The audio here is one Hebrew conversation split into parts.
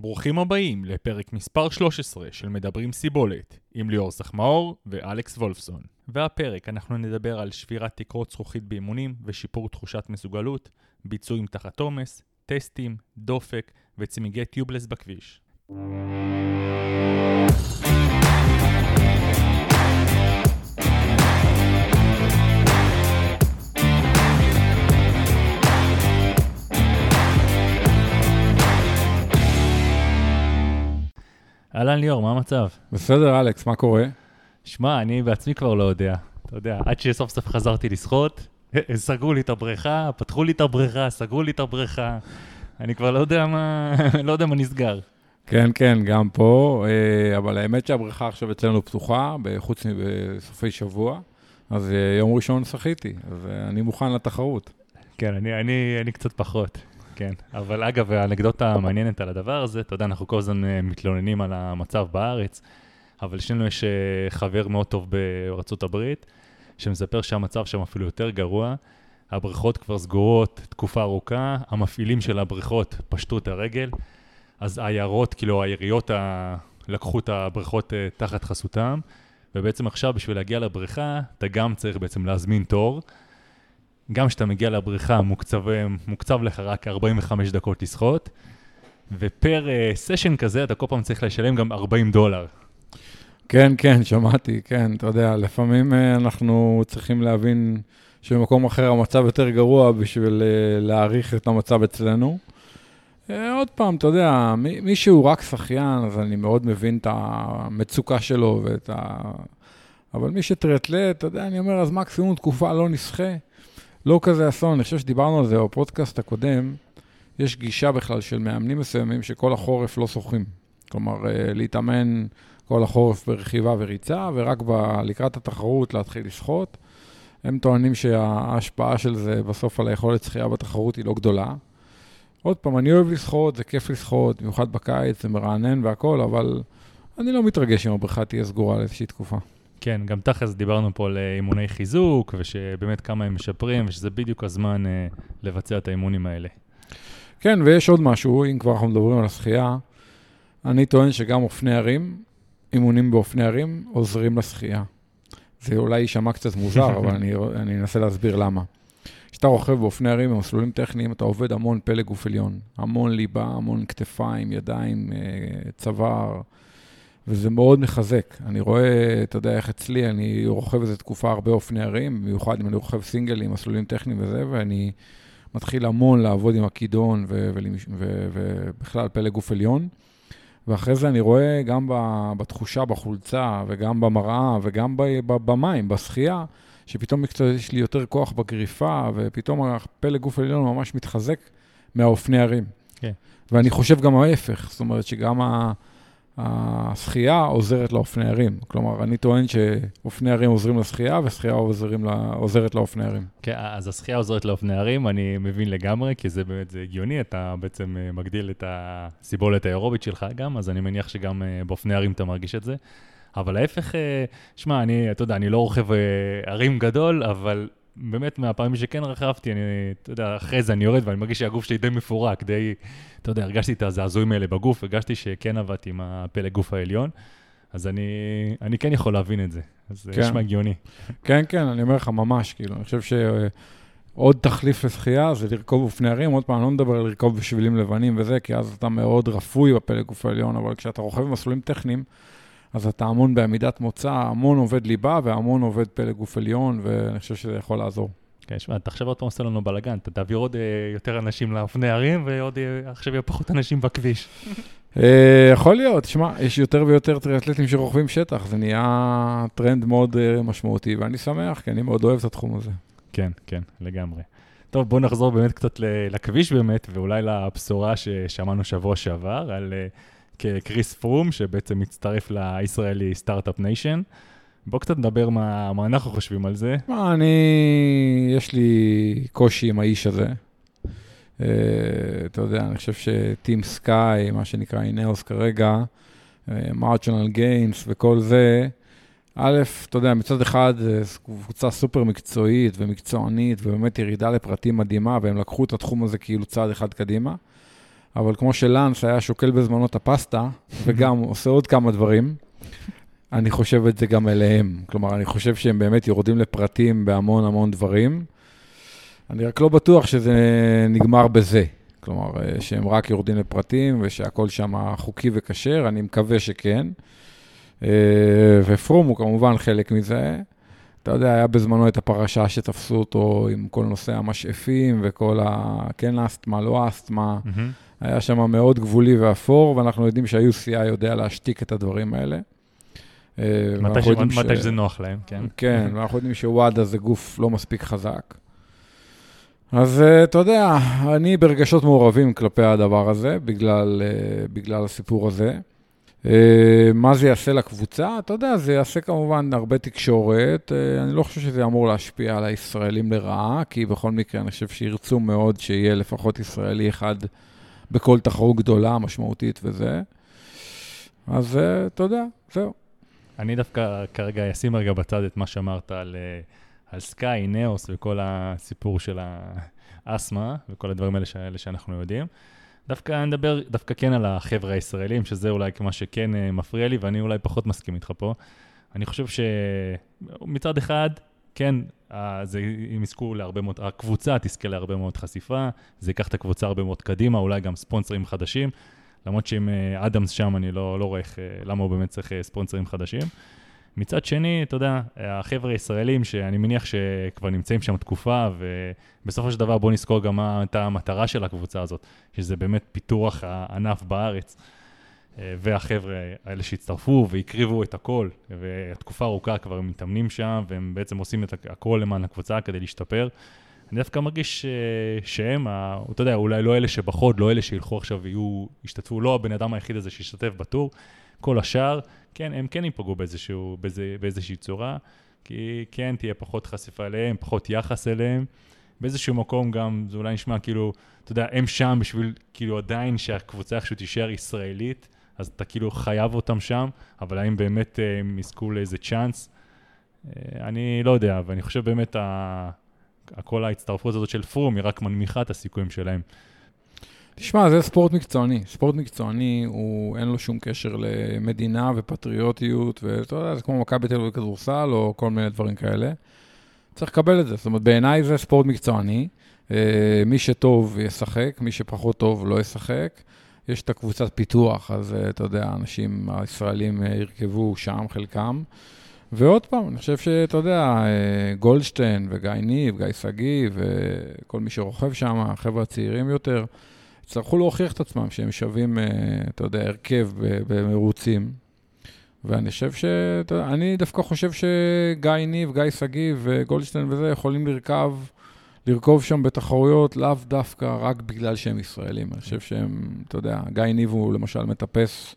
ברוכים הבאים לפרק מספר 13 של מדברים סיבולת, עם ליאור סחמאור ואלכס וולפסון. והפרק אנחנו נדבר על שבירת תקרות זכוכית באימונים ושיפור תחושת מסוגלות, ביצועים תחת עומס, טסטים, דופק וצמיגי טיובלס בכביש. אהלן ליאור, מה המצב? בסדר, אלכס, מה קורה? שמע, אני בעצמי כבר לא יודע. אתה יודע, עד שסוף סוף חזרתי לשחות, סגרו לי את הבריכה, פתחו לי את הבריכה, סגרו לי את הבריכה. אני כבר לא יודע מה, לא יודע מה נסגר. כן, כן, גם פה, אה, אבל האמת שהבריכה עכשיו אצלנו פתוחה, חוץ מבסופי שבוע, אז אה, יום ראשון שחיתי, אז אה, אני מוכן לתחרות. כן, אני, אני, אני קצת פחות. כן, אבל אגב, האנקדוטה המעניינת על הדבר הזה, אתה יודע, אנחנו כל הזמן אה, מתלוננים על המצב בארץ, אבל שנינו יש אה, חבר מאוד טוב בארצות הברית, שמספר שהמצב שם אפילו יותר גרוע. הבריכות כבר סגורות תקופה ארוכה, המפעילים של הבריכות פשטו את הרגל, אז העיירות, כאילו העיריות ה... לקחו את הבריכות אה, תחת חסותם, ובעצם עכשיו בשביל להגיע לבריכה, אתה גם צריך בעצם להזמין תור. גם כשאתה מגיע לבריכה, מוקצב, מוקצב לך רק 45 דקות לשחות, ופר סשן uh, כזה אתה כל פעם צריך לשלם גם 40 דולר. כן, כן, שמעתי, כן, אתה יודע, לפעמים uh, אנחנו צריכים להבין שבמקום אחר המצב יותר גרוע בשביל uh, להעריך את המצב אצלנו. עוד פעם, אתה יודע, מי, שהוא רק שחיין, אז אני מאוד מבין את המצוקה שלו ואת ה... אבל מי שטריאטלט, אתה יודע, אני אומר, אז מקסימום תקופה לא נסחה. לא כזה אסון, אני חושב שדיברנו על זה בפודקאסט הקודם, יש גישה בכלל של מאמנים מסוימים שכל החורף לא שוחים. כלומר, אה, להתאמן כל החורף ברכיבה וריצה, ורק ב- לקראת התחרות להתחיל לשחות. הם טוענים שההשפעה של זה בסוף על היכולת שחייה בתחרות היא לא גדולה. עוד פעם, אני אוהב לשחות, זה כיף לשחות, במיוחד בקיץ, זה מרענן והכול, אבל אני לא מתרגש אם הבריכה תהיה סגורה לאיזושהי תקופה. כן, גם תכלס דיברנו פה על אה, אימוני חיזוק, ושבאמת כמה הם משפרים, ושזה בדיוק הזמן uh, לבצע את האימונים האלה. כן, ויש עוד משהו, אם כבר אנחנו מדברים על השחייה, אני טוען שגם אופני הרים, אימונים באופני הרים, עוזרים לשחייה. זה אולי יישמע קצת מוזר, אבל אני, אני אנסה להסביר למה. כשאתה רוכב באופני הרים במסלולים טכניים, אתה עובד המון פלג גוף עליון. המון ליבה, המון כתפיים, ידיים, אה, צוואר. וזה מאוד מחזק. אני רואה, אתה יודע איך אצלי, אני רוכב איזה תקופה הרבה אופני הרים, במיוחד אם אני רוכב סינגלים, מסלולים טכניים וזה, ואני מתחיל המון לעבוד עם הכידון ובכלל פלג גוף עליון. ואחרי זה אני רואה גם בתחושה, בחולצה, וגם במראה, וגם במים, בשחייה, שפתאום יש לי יותר כוח בגריפה, ופתאום הפלג גוף עליון ממש מתחזק מהאופני הרים. כן. ואני חושב גם ההפך, זאת אומרת שגם ה... השחייה עוזרת לאופני הרים. כלומר, אני טוען שאופני הרים עוזרים לשחייה, ושחייה עוזרים לה, עוזרת לאופני הרים. כן, אז השחייה עוזרת לאופני הרים, אני מבין לגמרי, כי זה באמת, זה הגיוני, אתה בעצם אה, מגדיל את הסיבולת האירובית שלך גם, אז אני מניח שגם אה, באופני הרים אתה מרגיש את זה. אבל ההפך, אה, שמע, אני, אתה יודע, אני לא רוכב הרים גדול, אבל באמת, מהפעמים שכן רכבתי, אני, אתה יודע, אחרי זה אני יורד ואני מרגיש שהגוף שלי די מפורק, די, אתה יודע, הרגשתי את הזעזועים האלה בגוף, הרגשתי שכן עבדתי עם הפלג גוף העליון, אז אני, אני כן יכול להבין את זה, אז זה כן. נשמע הגיוני. כן, כן, אני אומר לך ממש, כאילו, אני חושב שעוד תחליף לשחייה זה לרכוב אופני הרים, עוד פעם, אני לא מדבר על לרכוב בשבילים לבנים וזה, כי אז אתה מאוד רפוי בפלג גוף העליון, אבל כשאתה רוכב במסלולים טכניים, אז אתה המון בעמידת מוצא, המון עובד ליבה והמון עובד פלג גוף עליון, ואני חושב שזה יכול לעזור. כן, שמע, אתה עכשיו עוד פעם עושה לנו בלאגן, אתה תעביר עוד אה, יותר אנשים לאופני הרים, ועוד אה, עכשיו יהיו פחות אנשים בכביש. אה, יכול להיות, שמע, יש יותר ויותר טריאתלטים שרוכבים שטח, זה נהיה טרנד מאוד משמעותי, ואני שמח, כי אני מאוד אוהב את התחום הזה. כן, כן, לגמרי. טוב, בואו נחזור באמת קצת לכביש באמת, ואולי לבשורה ששמענו שבוע שעבר, על... אה, כריס פרום, שבעצם מצטרף ל Israel Start-Up Nation. בוא קצת נדבר מה, מה אנחנו חושבים על זה. מה, אני, יש לי קושי עם האיש הזה. Uh, אתה יודע, אני חושב שטים סקאי, מה שנקרא אינאוס כרגע, מרצ'ונל uh, גיינס וכל זה, א', אתה יודע, מצד אחד זו קבוצה סופר מקצועית ומקצוענית, ובאמת ירידה לפרטים מדהימה, והם לקחו את התחום הזה כאילו צעד אחד קדימה. אבל כמו שלאנס היה שוקל בזמנו את הפסטה, וגם עושה עוד כמה דברים, אני חושב את זה גם אליהם. כלומר, אני חושב שהם באמת יורדים לפרטים בהמון המון דברים. אני רק לא בטוח שזה נגמר בזה. כלומר, אה, שהם רק יורדים לפרטים ושהכול שם חוקי וכשר, אני מקווה שכן. אה, ופרום הוא כמובן חלק מזה. אתה יודע, היה בזמנו את הפרשה שתפסו אותו עם כל נושא המשאפים וכל ה... כן אסתמה, לא אסתמה. מהמם. היה שם מאוד גבולי ואפור, ואנחנו יודעים שה-UCI יודע להשתיק את הדברים האלה. אה, מתי ש- שזה נוח להם, כן. כן, ואנחנו יודעים שוואדה זה גוף לא מספיק חזק. אז אה, אתה יודע, אני ברגשות מעורבים כלפי הדבר הזה, בגלל, אה, בגלל הסיפור הזה. אה, מה זה יעשה לקבוצה? אתה יודע, זה יעשה כמובן הרבה תקשורת. אה, אני לא חושב שזה אמור להשפיע על הישראלים לרעה, כי בכל מקרה אני חושב שירצו מאוד שיהיה לפחות ישראלי אחד בכל תחרות גדולה, משמעותית וזה. אז אה, אתה יודע, זהו. אני דווקא כרגע אשים רגע בצד את מה שאמרת על, על סקאי, נאוס וכל הסיפור של האסתמה וכל הדברים האלה, האלה שאנחנו יודעים. דווקא נדבר דווקא כן על החבר'ה הישראלים, שזה אולי מה שכן אה, מפריע לי, ואני אולי פחות מסכים איתך פה. אני חושב שמצד אחד, כן, אה, זה, הם יזכו להרבה מאוד, הקבוצה תזכה להרבה מאוד חשיפה, זה ייקח את הקבוצה הרבה מאוד קדימה, אולי גם ספונסרים חדשים. למרות שעם אה, אדמס שם אני לא, לא רואה איך, אה, למה הוא באמת צריך אה, ספונסרים חדשים. מצד שני, אתה יודע, החבר'ה הישראלים שאני מניח שכבר נמצאים שם תקופה, ובסופו של דבר בוא נזכור גם מה הייתה המטרה של הקבוצה הזאת, שזה באמת פיתוח הענף בארץ. אה, והחבר'ה האלה שהצטרפו והקריבו את הכל, והתקופה ארוכה כבר הם מתאמנים שם, והם בעצם עושים את הכל למען הקבוצה כדי להשתפר. אני דווקא מרגיש אה, שהם, ה- אתה יודע, אולי לא אלה שבחוד, לא אלה שילכו עכשיו ויהיו, ישתתפו, לא הבן אדם היחיד הזה שישתתף בטור, כל השאר, כן, הם כן ייפגעו באיזשהו, באיזה, באיזושהי צורה, כי כן תהיה פחות חשיפה אליהם, פחות יחס אליהם. באיזשהו מקום גם, זה אולי נשמע כאילו, אתה יודע, הם שם בשביל, כאילו עדיין שהקבוצה איכשהו תישאר ישראלית, אז אתה כאילו חייב אותם שם, אבל האם באמת אה, הם יזכו לאיזה צ'אנס? אה, אני לא יודע, ואני חושב באמת ה... כל ההצטרפות הזאת של פרום היא רק מנמיכה את הסיכויים שלהם. תשמע, זה ספורט מקצועני. ספורט מקצועני, הוא, אין לו שום קשר למדינה ופטריוטיות, ואתה יודע, זה כמו מכבי תל אביב בכדורסל, או כל מיני דברים כאלה. צריך לקבל את זה. זאת אומרת, בעיניי זה ספורט מקצועני. אה, מי שטוב ישחק, מי שפחות טוב לא ישחק. יש את הקבוצת פיתוח, אז אה, אתה יודע, האנשים הישראלים אה, ירכבו שם, חלקם. ועוד פעם, אני חושב שאתה יודע, גולדשטיין וגיא ניב, גיא שגיא וכל מי שרוכב שם, החבר'ה הצעירים יותר, יצטרכו להוכיח את עצמם שהם שווים, אה, אתה יודע, הרכב במרוצים. ואני חושב ש... אני דווקא חושב שגיא ניב, גיא שגיא וגולדשטיין וזה יכולים לרכב, לרכוב שם בתחרויות לאו דווקא רק בגלל שהם ישראלים. אני חושב שהם, אתה יודע, גיא ניב הוא למשל מטפס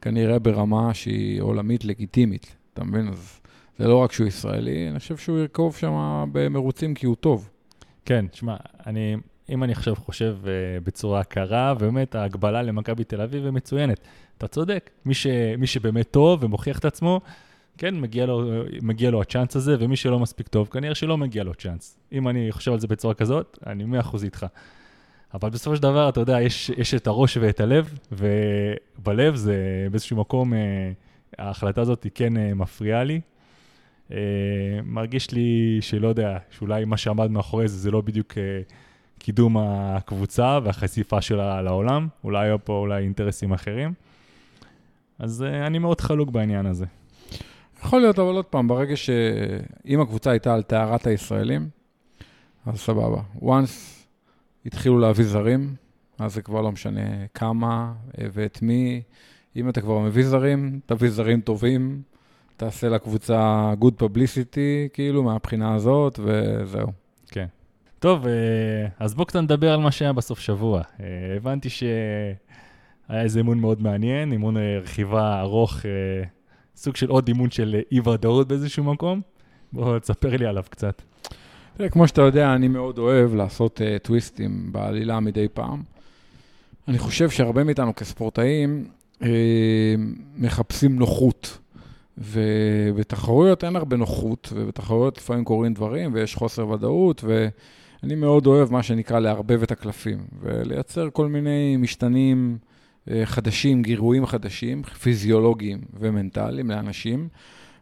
כנראה ברמה שהיא עולמית לגיטימית, אתה מבין? אז זה לא רק שהוא ישראלי, אני חושב שהוא ירכוב שם במרוצים כי הוא טוב. כן, תשמע, אני, אם אני עכשיו חושב uh, בצורה קרה, באמת ההגבלה למכבי תל אביב היא מצוינת. אתה צודק, מי, ש, מי שבאמת טוב ומוכיח את עצמו, כן, מגיע לו, מגיע לו הצ'אנס הזה, ומי שלא מספיק טוב, כנראה שלא מגיע לו צ'אנס. אם אני חושב על זה בצורה כזאת, אני מאה אחוז איתך. אבל בסופו של דבר, אתה יודע, יש, יש את הראש ואת הלב, ובלב זה באיזשהו מקום, uh, ההחלטה הזאת היא כן uh, מפריעה לי. Uh, מרגיש לי שלא יודע, שאולי מה שעמד מאחורי זה, זה לא בדיוק uh, קידום הקבוצה והחשיפה שלה לעולם, אולי היו פה אולי אינטרסים אחרים. אז uh, אני מאוד חלוק בעניין הזה. יכול להיות, אבל עוד פעם, ברגע שאם הקבוצה הייתה על טהרת הישראלים, אז סבבה. once התחילו להביא זרים, אז זה כבר לא משנה כמה אה, ואת מי. אם אתה כבר מביא זרים, תביא זרים טובים, תעשה לקבוצה good publicity, כאילו, מהבחינה הזאת, וזהו. טוב, uh, אז בואו קצת נדבר על מה שהיה בסוף שבוע. Uh, הבנתי שהיה איזה אימון מאוד מעניין, אימון uh, רכיבה ארוך, סוג של עוד אימון של אי ודאות באיזשהו מקום. בוא תספר לי עליו קצת. תראה, כמו שאתה יודע, אני מאוד אוהב לעשות uh, טוויסטים בעלילה מדי פעם. אני חושב שהרבה מאיתנו כספורטאים uh, מחפשים נוחות. ובתחרויות אין הרבה נוחות, ובתחרויות לפעמים קורים דברים, ויש חוסר ודאות, אני מאוד אוהב מה שנקרא לערבב את הקלפים, ולייצר כל מיני משתנים אה, חדשים, גירויים חדשים, פיזיולוגיים ומנטליים לאנשים.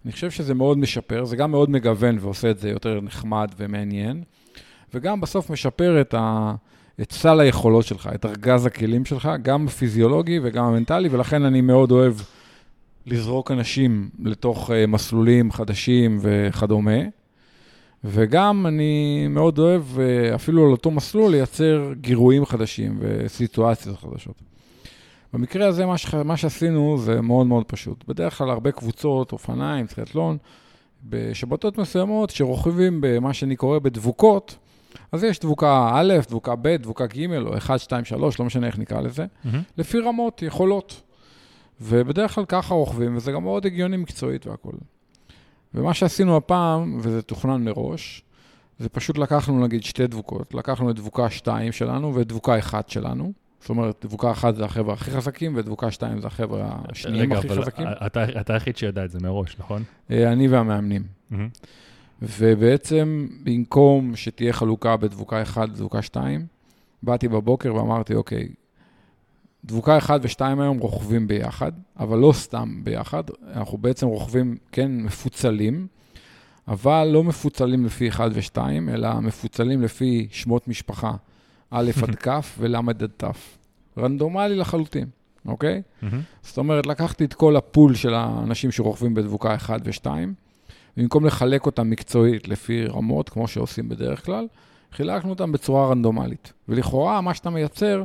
אני חושב שזה מאוד משפר, זה גם מאוד מגוון ועושה את זה יותר נחמד ומעניין, וגם בסוף משפר את, ה, את סל היכולות שלך, את ארגז הכלים שלך, גם הפיזיולוגי וגם המנטלי, ולכן אני מאוד אוהב לזרוק אנשים לתוך uh, מסלולים חדשים וכדומה. וגם אני מאוד אוהב, uh, אפילו על אותו מסלול, לייצר גירויים חדשים וסיטואציות חדשות. במקרה הזה, מה, ש... מה שעשינו זה מאוד מאוד פשוט. בדרך כלל הרבה קבוצות, אופניים, טריאטלון, בשבתות מסוימות, שרוכבים במה שאני קורא בדבוקות, אז יש דבוקה א', דבוקה ב', דבוקה ג', או 1, 2, 3, לא משנה איך נקרא לזה, mm-hmm. לפי רמות, יכולות. ובדרך כלל ככה רוכבים, וזה גם מאוד הגיוני מקצועית והכול. ומה שעשינו הפעם, וזה תוכנן מראש, זה פשוט לקחנו נגיד שתי דבוקות, לקחנו את דבוקה 2 שלנו ואת דבוקה 1 שלנו. זאת אומרת, דבוקה 1 זה החבר'ה הכי חזקים, ודבוקה 2 זה החבר'ה השניים הכי חזקים. רגע, אבל אתה היחיד שידע את זה מראש, נכון? אה, אני והמאמנים. ובעצם, במקום שתהיה חלוקה בדבוקה 1 ודבוקה 2, באתי בבוקר ואמרתי, אוקיי, דבוקה 1 ו-2 היום רוכבים ביחד, אבל לא סתם ביחד, אנחנו בעצם רוכבים, כן, מפוצלים, אבל לא מפוצלים לפי 1 ו-2, אלא מפוצלים לפי שמות משפחה, א' עד כ' ול' עד ת'. רנדומלי לחלוטין, אוקיי? זאת אומרת, לקחתי את כל הפול של האנשים שרוכבים בדבוקה 1 ו-2, במקום לחלק אותם מקצועית לפי רמות, כמו שעושים בדרך כלל, חילקנו אותם בצורה רנדומלית. ולכאורה, מה שאתה מייצר,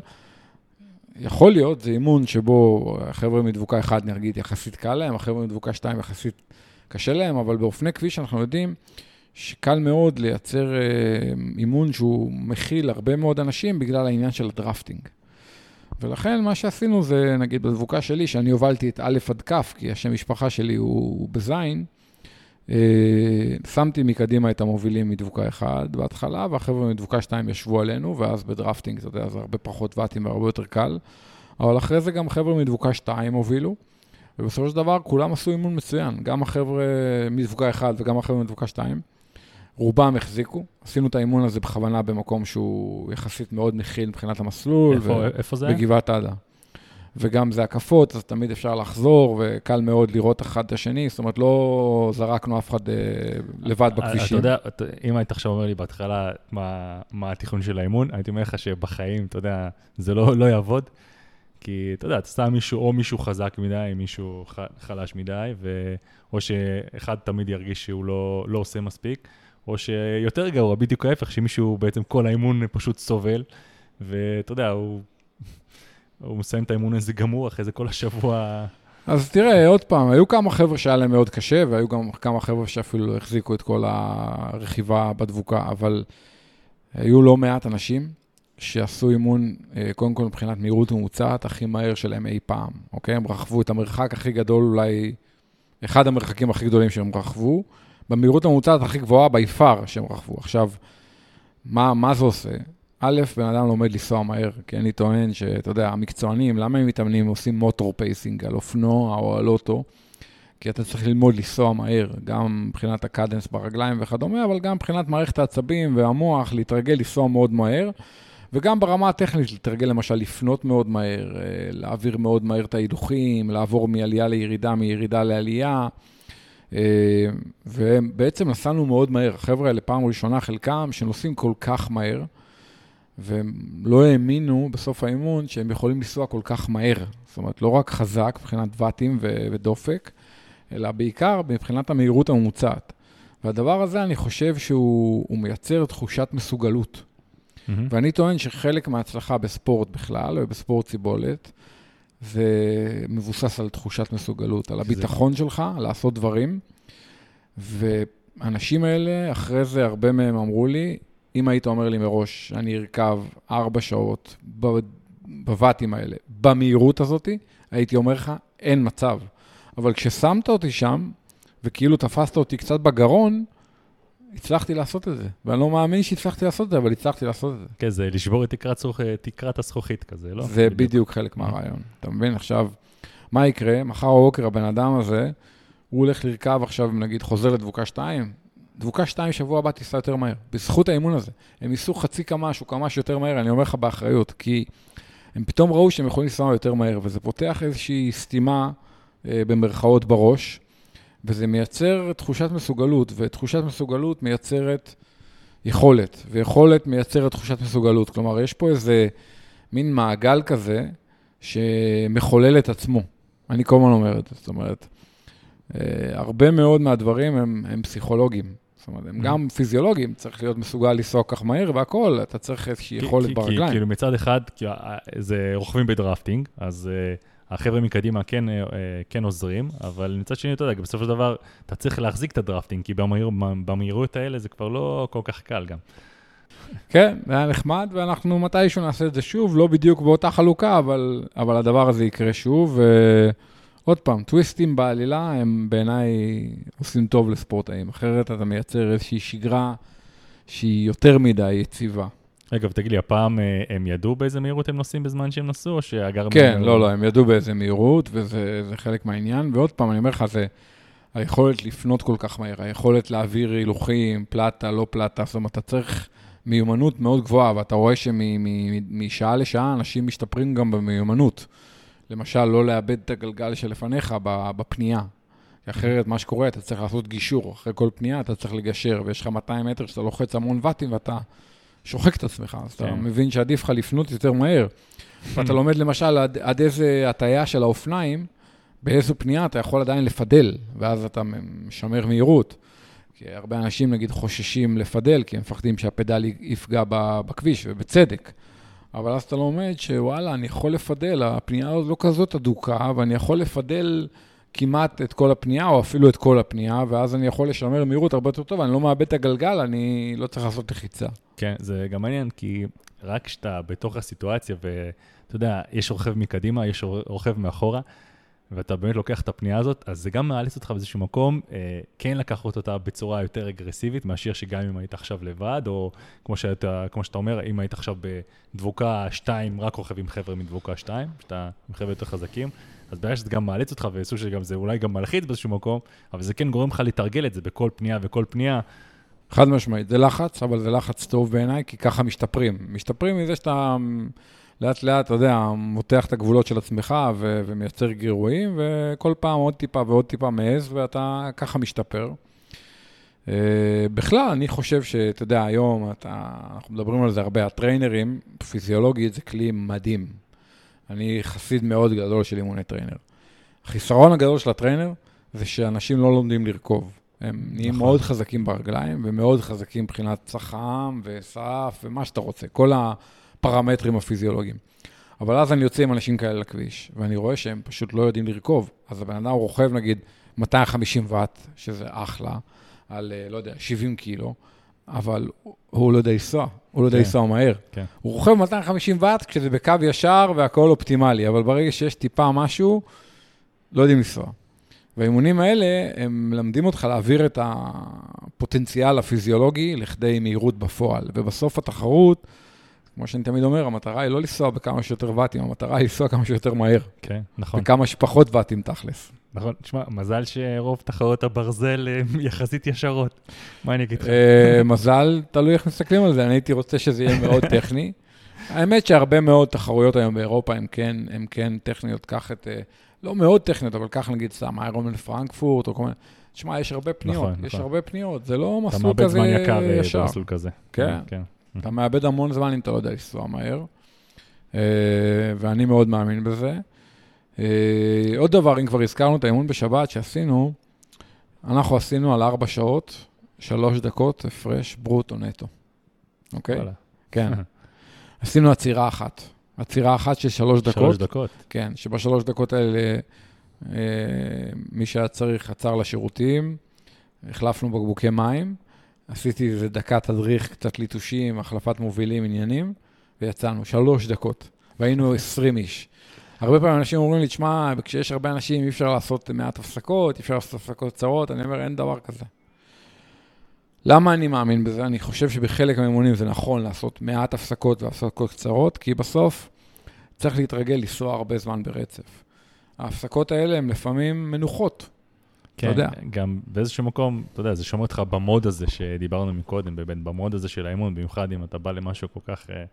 יכול להיות, זה אימון שבו החבר'ה מדבוקה 1, נגיד, יחסית קל להם, החבר'ה מדבוקה 2 יחסית קשה להם, אבל באופני כביש אנחנו יודעים שקל מאוד לייצר אה, אימון שהוא מכיל הרבה מאוד אנשים בגלל העניין של הדרפטינג. ולכן מה שעשינו זה, נגיד בדבוקה שלי, שאני הובלתי את א' עד כ', כי השם משפחה שלי הוא בזין, אה, שמתי מקדימה את המובילים מדבוקה 1 בהתחלה, והחבר'ה מדבוקה 2 ישבו עלינו, ואז בדרפטינג, אתה יודע, זה הרבה פחות ואטים והרבה יותר קל. אבל אחרי זה גם חבר'ה מדבוקה 2 הובילו, ובסופו של דבר כולם עשו אימון מצוין, גם החבר'ה מדבוקה 1 וגם החבר'ה מדבוקה 2. רובם החזיקו, עשינו את האימון הזה בכוונה במקום שהוא יחסית מאוד מכיל מבחינת המסלול. איפה, ו... איפה זה? בגבעת עדה. וגם זה הקפות, אז תמיד אפשר לחזור, וקל מאוד לראות אחד את השני, זאת אומרת, לא זרקנו אף אחד אה, לבד אה, בכבישים. אתה יודע, אם היית עכשיו אומר לי בהתחלה מה, מה התכנון של האימון, הייתי אומר לך שבחיים, אתה יודע, זה לא, לא יעבוד, כי אתה יודע, אתה סתם מישהו, או מישהו חזק מדי, מישהו ח, חלש מדי, ו, או שאחד תמיד ירגיש שהוא לא, לא עושה מספיק, או שיותר גרוע, בדיוק ההפך, שמישהו בעצם כל האימון פשוט סובל, ואתה יודע, הוא... הוא מסיים את האימון הזה גמור, אחרי זה כל השבוע... אז תראה, עוד פעם, היו כמה חבר'ה שהיה להם מאוד קשה, והיו גם כמה חבר'ה שאפילו החזיקו את כל הרכיבה בדבוקה, אבל היו לא מעט אנשים שעשו אימון, אה, קודם כל מבחינת מהירות ממוצעת, הכי מהר שלהם אי פעם, אוקיי? הם רכבו את המרחק הכי גדול, אולי אחד המרחקים הכי גדולים שהם רכבו, במהירות הממוצעת הכי גבוהה by far שהם רכבו. עכשיו, מה, מה זה עושה? א', בן אדם לומד לנסוע מהר, כי אני טוען שאתה יודע, המקצוענים, למה הם מתאמנים, עושים motor pacing על אופנוע או על אוטו? כי אתה צריך ללמוד לנסוע מהר, גם מבחינת ה cadence ברגליים וכדומה, אבל גם מבחינת מערכת העצבים והמוח, להתרגל לנסוע מאוד מהר, וגם ברמה הטכנית, להתרגל למשל לפנות מאוד מהר, אה, להעביר מאוד מהר את ההידוכים, לעבור מעלייה לירידה, מירידה לעלייה. אה, ובעצם נסענו מאוד מהר. החבר'ה האלה, פעם ראשונה, חלקם, שנוסעים כל כך מהר, והם לא האמינו בסוף האימון שהם יכולים לנסוע כל כך מהר. זאת אומרת, לא רק חזק מבחינת ואטים ודופק, אלא בעיקר מבחינת המהירות הממוצעת. והדבר הזה, אני חושב שהוא מייצר תחושת מסוגלות. Mm-hmm. ואני טוען שחלק מההצלחה בספורט בכלל, ובספורט ציבולת, זה מבוסס על תחושת מסוגלות, על הביטחון זה... שלך לעשות דברים. והאנשים האלה, אחרי זה, הרבה מהם אמרו לי, אם היית אומר לי מראש, אני ארכב ארבע שעות בבתים האלה, במהירות הזאת, הייתי אומר לך, אין מצב. אבל כששמת אותי שם, וכאילו תפסת אותי קצת בגרון, הצלחתי לעשות את זה. ואני לא מאמין שהצלחתי לעשות את זה, אבל הצלחתי לעשות את זה. כן, זה לשבור את תקרת, סוכ... תקרת הזכוכית כזה, לא? זה בדיוק, בדיוק חלק מהרעיון. אתה מבין? עכשיו, מה יקרה? מחר בבוקר הבן אדם הזה, הוא הולך לרכב עכשיו, נגיד, חוזר לדבוקה 2, דבוקה 2 שבוע הבא תיסע יותר מהר, בזכות האימון הזה. הם ייסעו חצי קמ"ש או קמ"ש יותר מהר, אני אומר לך באחריות, כי הם פתאום ראו שהם יכולים לנסוע יותר מהר, וזה פותח איזושהי סתימה אה, במרכאות בראש, וזה מייצר תחושת מסוגלות, ותחושת מסוגלות מייצרת יכולת, ויכולת מייצרת תחושת מסוגלות. כלומר, יש פה איזה מין מעגל כזה שמחולל את עצמו. אני כל הזמן אומר את זה, זאת אומרת, אה, הרבה מאוד מהדברים הם, הם פסיכולוגיים. זאת אומרת, הם. גם פיזיולוגיים, צריך להיות מסוגל לנסוע כך מהר והכול, אתה צריך איזושהי יכולת ברגליים. כאילו מצד אחד, זה רוכבים בדרפטינג, אז uh, החבר'ה מקדימה כן, uh, כן עוזרים, אבל מצד שני, אתה יודע, בסופו של דבר, אתה צריך להחזיק את הדרפטינג, כי במהיר, במהירות האלה זה כבר לא כל כך קל גם. כן, זה היה נחמד, ואנחנו מתישהו נעשה את זה שוב, לא בדיוק באותה חלוקה, אבל, אבל הדבר הזה יקרה שוב. ועוד פעם, טוויסטים בעלילה הם בעיניי עושים טוב לספורטאים, אחרת אתה מייצר איזושהי שגרה שהיא יותר מדי יציבה. אגב, תגיד לי, הפעם אה, הם ידעו באיזה מהירות הם נוסעים בזמן שהם נסעו, או שהגר... כן, לא, לא, הם ידעו באיזה מהירות, וזה חלק מהעניין. ועוד פעם, אני אומר לך, זה היכולת לפנות כל כך מהר, היכולת להעביר הילוכים, פלטה, לא פלטה, זאת אומרת, אתה צריך מיומנות מאוד גבוהה, ואתה רואה שמשעה לשעה אנשים משתפרים גם במיומנות. למשל, לא לאבד את הגלגל שלפניך בפנייה. אחרת, מה שקורה, אתה צריך לעשות גישור. אחרי כל פנייה אתה צריך לגשר, ויש לך 200 מטר שאתה לוחץ המון ואטים ואתה שוחק את עצמך. אז אתה כן. מבין שעדיף לך לפנות יותר מהר. ואתה לומד למשל עד, עד איזה הטיה של האופניים, באיזו פנייה אתה יכול עדיין לפדל, ואז אתה משמר מהירות. כי הרבה אנשים, נגיד, חוששים לפדל, כי הם מפחדים שהפדל יפגע בכביש, ובצדק. אבל אז אתה לומד שוואלה, אני יכול לפדל, הפנייה הזאת לא כזאת אדוקה, ואני יכול לפדל כמעט את כל הפנייה, או אפילו את כל הפנייה, ואז אני יכול לשמר מהירות הרבה יותר טוב, אני לא מאבד את הגלגל, אני לא צריך לעשות לחיצה. כן, זה גם מעניין, כי רק כשאתה בתוך הסיטואציה, ואתה יודע, יש רוכב מקדימה, יש רוכב מאחורה, ואתה באמת לוקח את הפנייה הזאת, אז זה גם מאלץ אותך באיזשהו מקום, אה, כן לקחת אותה בצורה יותר אגרסיבית, מאשר שגם אם היית עכשיו לבד, או כמו שאתה, כמו שאתה אומר, אם היית עכשיו בדבוקה 2, רק רוכב עם חבר'ה מדבוקה 2, שאתה עם חבר'ה יותר חזקים, אז בעיה שזה גם מאלץ אותך, וסוג שגם זה אולי גם מלחיץ באיזשהו מקום, אבל זה כן גורם לך לתרגל את זה בכל פנייה וכל פנייה. חד משמעית, זה לחץ, אבל זה לחץ טוב בעיניי, כי ככה משתפרים. משתפרים מזה שאתה... לאט לאט, אתה יודע, מותח את הגבולות של עצמך ו- ומייצר גירויים, וכל פעם עוד טיפה ועוד טיפה מעז, ואתה ככה משתפר. אה, בכלל, אני חושב שאתה יודע, היום, אתה, אנחנו מדברים על זה הרבה, הטריינרים, פיזיולוגית זה כלי מדהים. אני חסיד מאוד גדול של אימוני trainer. החיסרון הגדול של ה trainer זה שאנשים לא לומדים לרכוב. הם נהיים נכון. מאוד חזקים ברגליים, ומאוד חזקים מבחינת צח"ם וסף ומה שאתה רוצה. כל ה... הפרמטרים הפיזיולוגיים. אבל אז אני יוצא עם אנשים כאלה לכביש, ואני רואה שהם פשוט לא יודעים לרכוב. אז הבן אדם רוכב נגיד 250 ואט, שזה אחלה, על, אה, לא יודע, 70 קילו, אבל הוא לא יודע לנסוע, הוא לא יודע כן, לנסוע מהר. כן. הוא רוכב 250 ואט כשזה בקו ישר והכול אופטימלי, אבל ברגע שיש טיפה משהו, לא יודעים לנסוע. והאימונים האלה, הם מלמדים אותך להעביר את הפוטנציאל הפיזיולוגי לכדי מהירות בפועל. ובסוף התחרות, כמו שאני תמיד אומר, המטרה היא לא לנסוע בכמה שיותר ואטים, המטרה היא לנסוע כמה שיותר מהר. כן, נכון. וכמה שפחות ואטים תכלס. נכון, תשמע, מזל שרוב תחרות הברזל יחסית ישרות. מה אני אגיד לך? אה, מזל, תלוי איך מסתכלים על זה, אני הייתי רוצה שזה יהיה מאוד טכני. האמת שהרבה מאוד תחרויות היום באירופה הן כן, הן כן טכניות, קח את, אה, לא מאוד טכניות, אבל קח נגיד סתם איירון לפרנקפורט, או כל מיני, תשמע, יש הרבה פניות, נכון, יש נכון. הרבה פניות, זה לא מסלול כזה ישר. אתה מאבד זמן יקר במסלול כזה. כן. כן. אתה מאבד המון זמן אם אתה לא יודע לנסוע מהר, אה, ואני מאוד מאמין בזה. אה, עוד דבר, אם כבר הזכרנו את האימון בשבת שעשינו, אנחנו עשינו על ארבע שעות, שלוש דקות הפרש ברוטו נטו, אוקיי? כן. עשינו עצירה אחת. עצירה אחת של שלוש דקות. שלוש דקות. כן, שבשלוש דקות האלה אה, מי שהיה צריך עצר לשירותים, החלפנו בקבוקי מים, עשיתי איזה דקה תדריך, קצת ליטושים, החלפת מובילים, עניינים, ויצאנו, שלוש דקות, והיינו עשרים איש. הרבה פעמים אנשים אומרים לי, תשמע, כשיש הרבה אנשים אי אפשר לעשות מעט הפסקות, אי אפשר לעשות הפסקות קצרות, אני אומר, אין דבר כזה. למה אני מאמין בזה? אני חושב שבחלק מהאימונים זה נכון לעשות מעט הפסקות והפסקות קצרות, כי בסוף צריך להתרגל לנסוע הרבה זמן ברצף. ההפסקות האלה הן לפעמים מנוחות. כן, יודע. גם באיזשהו מקום, אתה יודע, זה שומר אותך במוד הזה שדיברנו מקודם, באמת, במוד הזה של האימון, במיוחד אם אתה בא למשהו כל כך, אה,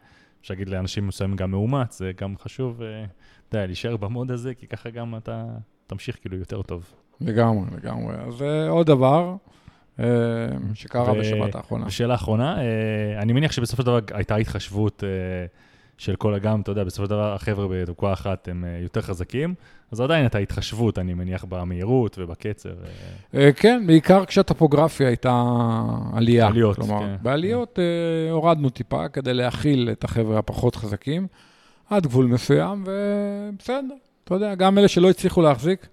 אפשר להגיד לאנשים מסוימים גם מאומץ, זה גם חשוב, אה, אתה יודע, להישאר במוד הזה, כי ככה גם אתה תמשיך כאילו יותר טוב. לגמרי, לגמרי. אז זה עוד דבר אה, שקרה ו- בשבת האחרונה. ושאלה אחרונה, אה, אני מניח שבסופו של דבר הייתה התחשבות אה, של כל הגם, אתה יודע, בסופו של דבר החבר'ה בתקופה אחת הם אה, יותר חזקים, אז עדיין הייתה התחשבות, אני מניח, במהירות ובקצב. אה, אה, כן, בעיקר כשהטופוגרפיה הייתה עלייה. עליות, כלומר, כן. בעליות אה, הורדנו טיפה כדי להכיל את החבר'ה הפחות חזקים, עד גבול מסוים, ובסדר. אתה יודע, גם אלה שלא הצליחו להחזיק,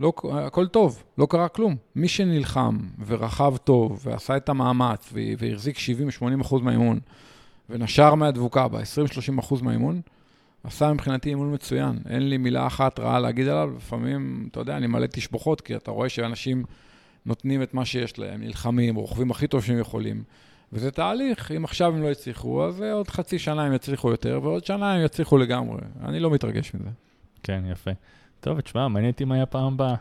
לא, הכל טוב, לא קרה כלום. מי שנלחם ורכב טוב ועשה את המאמץ והחזיק 70-80 אחוז מהאימון ונשר מהדבוקה ב-20-30 אחוז מהאימון, עשה מבחינתי אימון מצוין. אין לי מילה אחת רעה להגיד עליו, לפעמים, אתה יודע, אני מלא תשבחות, כי אתה רואה שאנשים נותנים את מה שיש להם, נלחמים, רוכבים הכי טוב שהם יכולים. וזה תהליך, אם עכשיו הם לא הצליחו, אז עוד חצי שנה הם יצליחו יותר, ועוד שנה הם יצליחו לגמרי. אני לא מתרגש מזה. כן, יפה. טוב, תשמע, מעניין אותי מה יהיה פעם הבאה.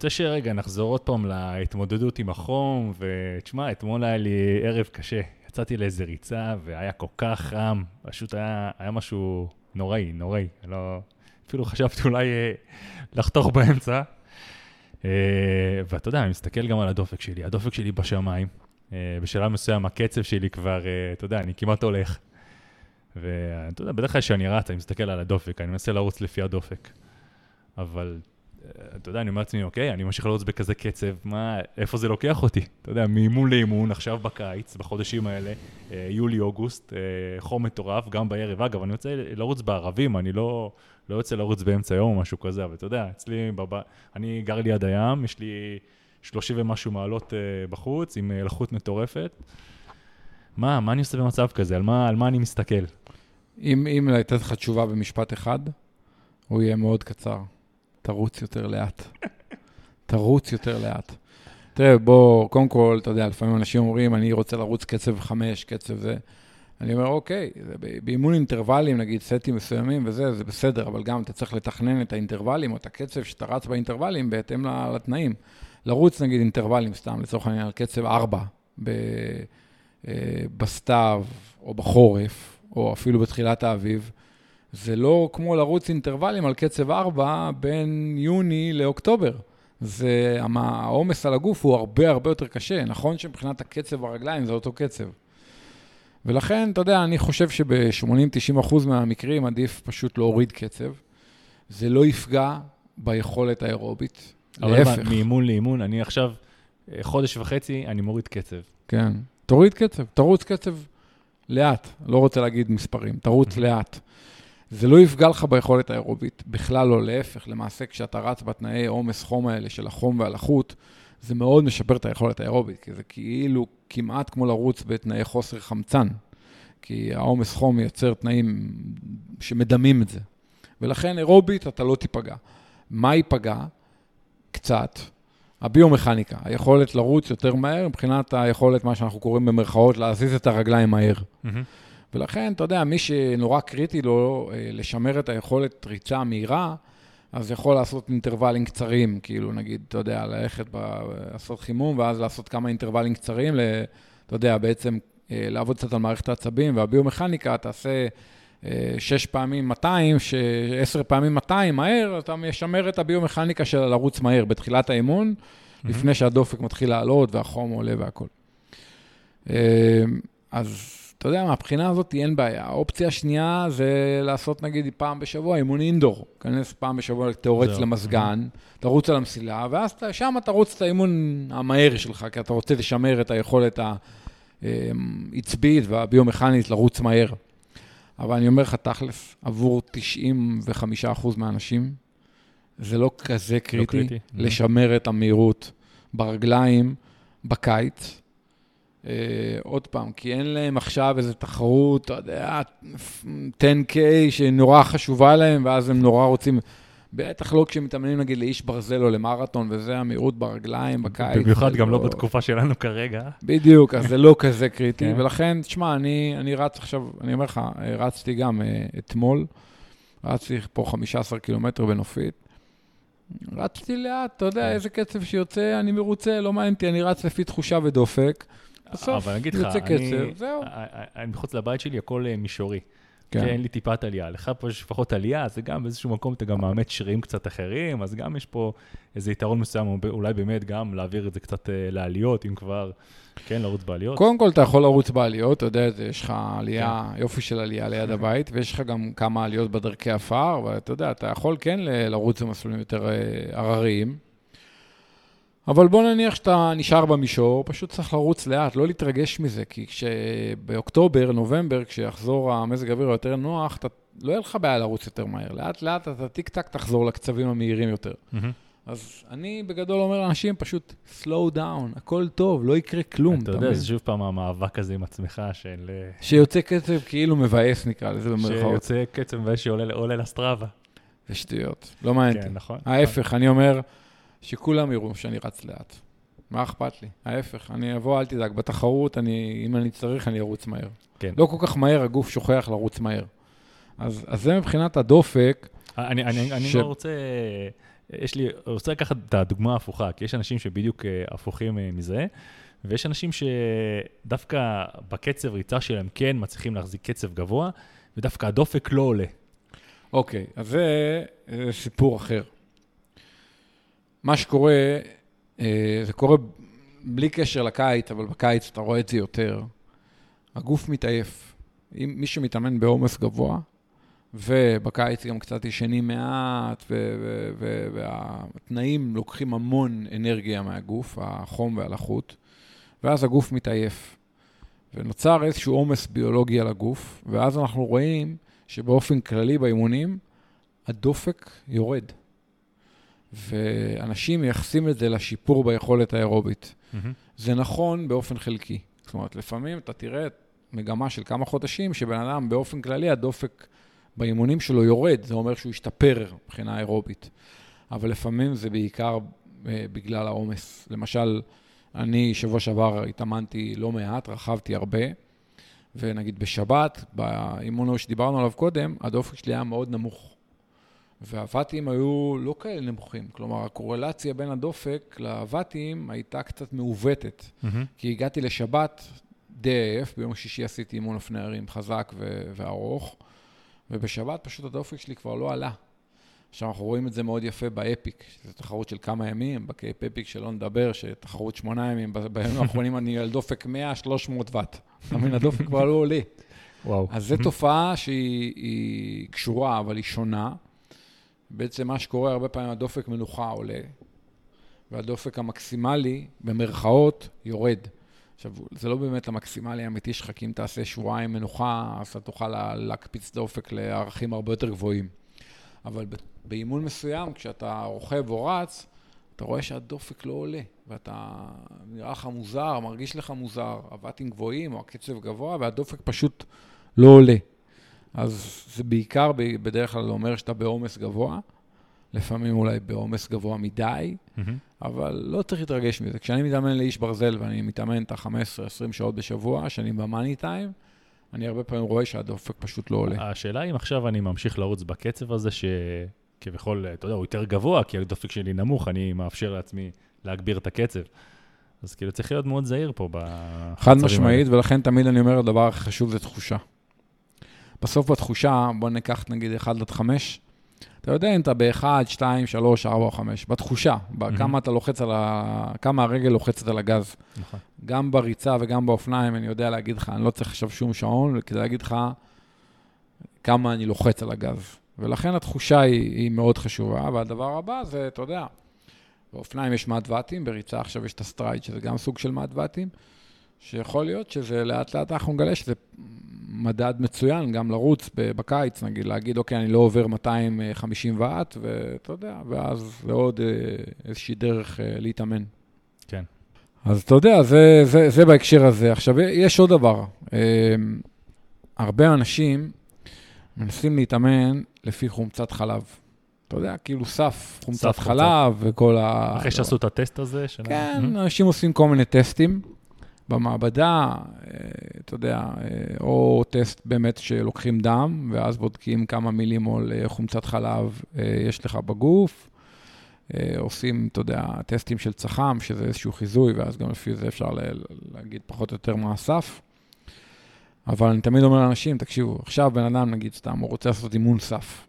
רוצה שרגע נחזור עוד פעם להתמודדות עם החום, ותשמע, אתמול היה לי ערב קשה. יצאתי לאיזה ריצה, והיה כל כך חם, פשוט היה, היה משהו נוראי, נוראי. לא, אפילו חשבתי אולי אה, לחתוך באמצע. אה, ואתה יודע, אני מסתכל גם על הדופק שלי, הדופק שלי בשמיים. אה, בשלב מסוים הקצב שלי כבר, אתה יודע, אני כמעט הולך. ואתה יודע, בדרך כלל כשאני רץ, אני מסתכל על הדופק, אני מנסה לרוץ לפי הדופק. אבל, אתה יודע, אני אומר לעצמי, אוקיי, אני ממשיך לרוץ בכזה קצב, מה, איפה זה לוקח אותי? אתה יודע, מאימון לאימון, עכשיו בקיץ, בחודשים האלה, אה, יולי-אוגוסט, אה, חום מטורף, גם בערב. אגב, אני יוצא לרוץ בערבים, אני לא, לא יוצא לרוץ באמצע היום או משהו כזה, אבל אתה יודע, אצלי, בב... אני גר ליד הים, יש לי 30 ומשהו מעלות אה, בחוץ, עם לחות מטורפת. מה, מה אני עושה במצב כזה? על מה, על מה אני מסתכל? אם, אם לתת לך תשובה במשפט אחד, הוא יהיה מאוד קצר. תרוץ יותר לאט. תרוץ יותר לאט. תראה, בוא, קודם כל, אתה יודע, לפעמים אנשים אומרים, אני רוצה לרוץ קצב חמש, קצב זה. אני אומר, אוקיי, זה באימון אינטרוולים, נגיד סטים מסוימים וזה, זה בסדר, אבל גם אתה צריך לתכנן את האינטרוולים או את הקצב שאתה רץ באינטרוולים בהתאם לתנאים. לרוץ, נגיד, אינטרוולים, סתם, לצורך העניין, על קצב 4 ב- אה, בסתיו או בחורף, או אפילו בתחילת האביב, זה לא כמו לרוץ אינטרוולים על קצב 4 בין יוני לאוקטובר. זה, העומס על הגוף הוא הרבה הרבה יותר קשה. נכון שמבחינת הקצב ברגליים זה אותו קצב. ולכן, אתה יודע, אני חושב שב-80-90% מהמקרים עדיף פשוט להוריד קצב. זה לא יפגע ביכולת האירובית. אבל להפך. מה, מאימון לאימון, אני עכשיו אה, חודש וחצי, אני מוריד קצב. כן. תוריד קצב, תרוץ קצב לאט. לא רוצה להגיד מספרים, תרוץ Mhm. לאט. זה לא יפגע לך ביכולת האירובית, בכלל לא, להפך. למעשה, כשאתה רץ בתנאי עומס חום האלה של החום והלחות, זה מאוד משפר את היכולת האירובית, כי זה כאילו כמעט כמו לרוץ בתנאי חוסר חמצן, כי העומס חום מייצר תנאים שמדמים את זה. ולכן אירובית אתה לא תיפגע. מה ייפגע? קצת. הביומכניקה, היכולת לרוץ יותר מהר מבחינת היכולת, מה שאנחנו קוראים במרכאות, להזיז את הרגליים מהר. ולכן, אתה יודע, מי שנורא קריטי לו אה, לשמר את היכולת ריצה מהירה, אז יכול לעשות אינטרוולים קצרים, כאילו נגיד, אתה יודע, ללכת. לעשות חימום, ואז לעשות כמה אינטרוולים קצרים, ל... אתה יודע, בעצם אה, לעבוד קצת על מערכת העצבים, והביומכניקה, תעשה אה, שש פעמים 200, ש... עשר פעמים 200 מהר, אתה משמר את הביומכניקה של לרוץ מהר בתחילת האימון, לפני שהדופק מתחיל לעלות והחום עולה והכל. אה, אז אתה יודע, מהבחינה הזאת אין בעיה. האופציה השנייה זה לעשות נגיד פעם בשבוע אימון אינדור. כנס פעם בשבוע, תאורץ. למזגן, תרוץ על המסילה, ואז שם תרוץ את האימון המהר שלך, כי אתה רוצה לשמר את היכולת העצבית והביומכנית לרוץ מהר. אבל אני אומר לך, תכלס, עבור 95% מהאנשים, זה לא כזה קריטי, קריטי. לשמר את המהירות ברגליים בקיץ. אה, עוד פעם, כי אין להם עכשיו איזו תחרות, אתה יודע, 10K שנורא חשובה להם, ואז הם נורא רוצים, בטח לא כשהם מתאמנים נגיד לאיש ברזל או למרתון, וזה המהירות ברגליים בקיץ. במיוחד גם לא בתקופה שלנו כרגע. בדיוק, אז זה לא כזה קריטי, כן. ולכן, תשמע, אני, אני רץ עכשיו, אני אומר לך, רצתי גם אה, אתמול, רצתי פה 15 קילומטר בנופית. רצתי לאט, אתה יודע, כן. איזה קצב שיוצא, אני מרוצה, לא מעניין אותי, אני רץ לפי תחושה ודופק. בסוף אבל אני אגיד לך, יוצא אני- קצב, זהו. אני מחוץ לבית שלי, הכל אה, מישורי. כן. כן, אין לי טיפת עלייה. לך פה יש לפחות עלייה, זה גם באיזשהו מקום אתה גם מאמץ שרירים קצת אחרים, אז גם יש פה איזה יתרון מסוים, אולי באמת גם להעביר את זה קצת אה, לעליות, אם כבר, כן, לרוץ בעליות. קודם כל, אתה יכול לרוץ בעליות, אתה יודע יש לך עלייה, יופי של עלייה ליד הבית, ויש לך גם כמה עליות בדרכי עפר, ואתה יודע, אתה יכול כן לרוץ במסלולים יותר אה, הרריים. אבל בוא נניח שאתה נשאר במישור, פשוט צריך לרוץ לאט, לא להתרגש מזה, כי כשבאוקטובר, נובמבר, כשיחזור המזג האוויר היותר נוח, אתה, לא יהיה לך בעיה לרוץ יותר מהר. לאט לאט אתה טיק טק תחזור לקצבים המהירים יותר. מהמם. אז אני בגדול אומר לאנשים, פשוט slow down, הכל טוב, לא יקרה כלום. אתה יודע? זה שוב פעם המאבק הזה עם עצמך, של... אה, שיוצא קצב כאילו מבאס, נקרא לזה במרכאות. שיוצא קצב ושעולה עולה לסטראבה. זה שטויות, לא מעניין אותי. כן, נכון. ההפך, אני אומר שכולם יראו שאני רץ לאט. מה אכפת לי? ההפך, אני אבוא, אל תדאג, בתחרות, אני, אם אני צריך, אני ארוץ מהר. כן. לא כל כך מהר, הגוף שוכח לרוץ מהר. אז, אז זה מבחינת הדופק, אני, אני, אני ש- לא רוצה, יש לי, רוצה לקחת את הדוגמה ההפוכה, כי יש אנשים שבדיוק אה, הפוכים אה, מזה, ויש אנשים שדווקא בקצב ריצה שלהם כן מצליחים להחזיק קצב גבוה, ודווקא הדופק לא עולה. אוקיי, אז זה, זה סיפור אחר. מה שקורה, אה, זה קורה בלי קשר לקיץ, אבל בקיץ אתה רואה את זה יותר. הגוף מתעייף. אם מי שמתאמן בעומס גבוה, ובקיץ גם קצת ישנים מעט, והתנאים לוקחים המון אנרגיה מהגוף, החום והלחות, ואז הגוף מתעייף. ונוצר איזשהו עומס ביולוגי על הגוף, ואז אנחנו רואים שבאופן כללי באימונים, הדופק יורד. ואנשים מייחסים את זה לשיפור ביכולת האירובית. זה נכון באופן חלקי. זאת אומרת, לפעמים אתה תראה מגמה של כמה חודשים, שבן אדם באופן כללי הדופק באימונים שלו יורד, זה אומר שהוא השתפר מבחינה אירובית. אבל לפעמים זה בעיקר אה, בגלל העומס. למשל, אני שבוע שעבר התאמנתי לא מעט, רכבתי הרבה, ונגיד בשבת, באימון שדיברנו עליו קודם, הדופק שלי היה מאוד נמוך. והוואטים היו לא כאלה נמוכים. כלומר, הקורלציה בין הדופק לוואטים הייתה קצת מעוותת. כי הגעתי לשבת די עייף, ביום שישי עשיתי אימון אופני הרים חזק ו- וארוך, ובשבת פשוט הדופק שלי כבר לא עלה. עכשיו, אנחנו רואים את זה מאוד יפה ב Epic, שזו תחרות של כמה ימים, ב Cape Epic שלא נדבר, שתחרות שמונה ימים, בימים האחרונים אני על דופק 100-300 ואט. אתה מבין, הדופק כבר לא עולה. וואו. אז זו תופעה שהיא היא קשורה, אבל היא שונה. בעצם מה שקורה, הרבה פעמים הדופק מנוחה עולה, והדופק המקסימלי, במרכאות, יורד. עכשיו, זה לא באמת המקסימלי האמיתי שלך, כי אם תעשה שבועיים מנוחה, אז אתה תוכל לה- להקפיץ דופק לערכים הרבה יותר גבוהים. אבל באימון מסוים, כשאתה רוכב או רץ, אתה רואה שהדופק לא עולה, ואתה נראה לך מוזר, מרגיש לך מוזר, הוואטים גבוהים או הקצב גבוה, והדופק פשוט לא עולה. אז זה בעיקר בדרך כלל אומר שאתה בעומס גבוה, לפעמים אולי בעומס גבוה מדי, מהמם. אבל לא צריך להתרגש מזה. כשאני מתאמן לאיש ברזל ואני מתאמן את ה-15-20 שעות בשבוע, שאני במאני טיים, אני הרבה פעמים רואה שהדופק פשוט לא עולה. השאלה אם עכשיו אני ממשיך לרוץ בקצב הזה, שכביכול, אתה יודע, הוא יותר גבוה, כי הדופק שלי נמוך, אני מאפשר לעצמי להגביר את הקצב. אז כאילו צריך להיות מאוד זהיר פה חד משמעית, ולכן תמיד אני אומר, הדבר הכי חשוב זה תחושה. בסוף בתחושה, בוא ניקח נגיד 1 עד 5, אתה יודע אם אתה ב-1, 2, 3, 4 או 5, בתחושה, בכמה אתה לוחץ על ה... כמה הרגל לוחצת על הגז. נכון. גם בריצה וגם באופניים, אני יודע להגיד לך, אני לא צריך עכשיו שום שעון, כדי להגיד לך כמה אני לוחץ על הגז. ולכן התחושה היא, היא מאוד חשובה, והדבר הבא זה, אתה יודע, באופניים יש מד ואטים, בריצה עכשיו יש את ה Stryd, שזה גם סוג של מד ואטים, שיכול להיות שזה לאט לאט אנחנו נגלה שזה מדד מצוין, גם לרוץ בקיץ, נגיד, להגיד, אוקיי, אני לא עובר 250 ואט, ואתה יודע, ואז זה עוד אה, איזושהי דרך אה, להתאמן. כן. אז אתה יודע, זה, זה, זה בהקשר הזה. עכשיו, יש עוד דבר. אה, הרבה אנשים מנסים להתאמן לפי חומצת חלב. אתה יודע, כאילו סף חומצת סף חלב וכל ה... אחרי שעשו את הטסט הזה? כן. אנשים עושים כל מיני טסטים, במעבדה, אה, אתה יודע, אה, או טסט באמת שלוקחים דם, ואז בודקים כמה מילימול אה, חומצת חלב יש לך בגוף. עושים, אתה יודע, טסטים של צח"ם, שזה איזשהו חיזוי, ואז גם לפי זה אפשר להגיד פחות או יותר מה הסף. אבל אני תמיד אומר לאנשים, תקשיבו, עכשיו בן אדם, נגיד סתם, הוא רוצה לעשות אימון סף.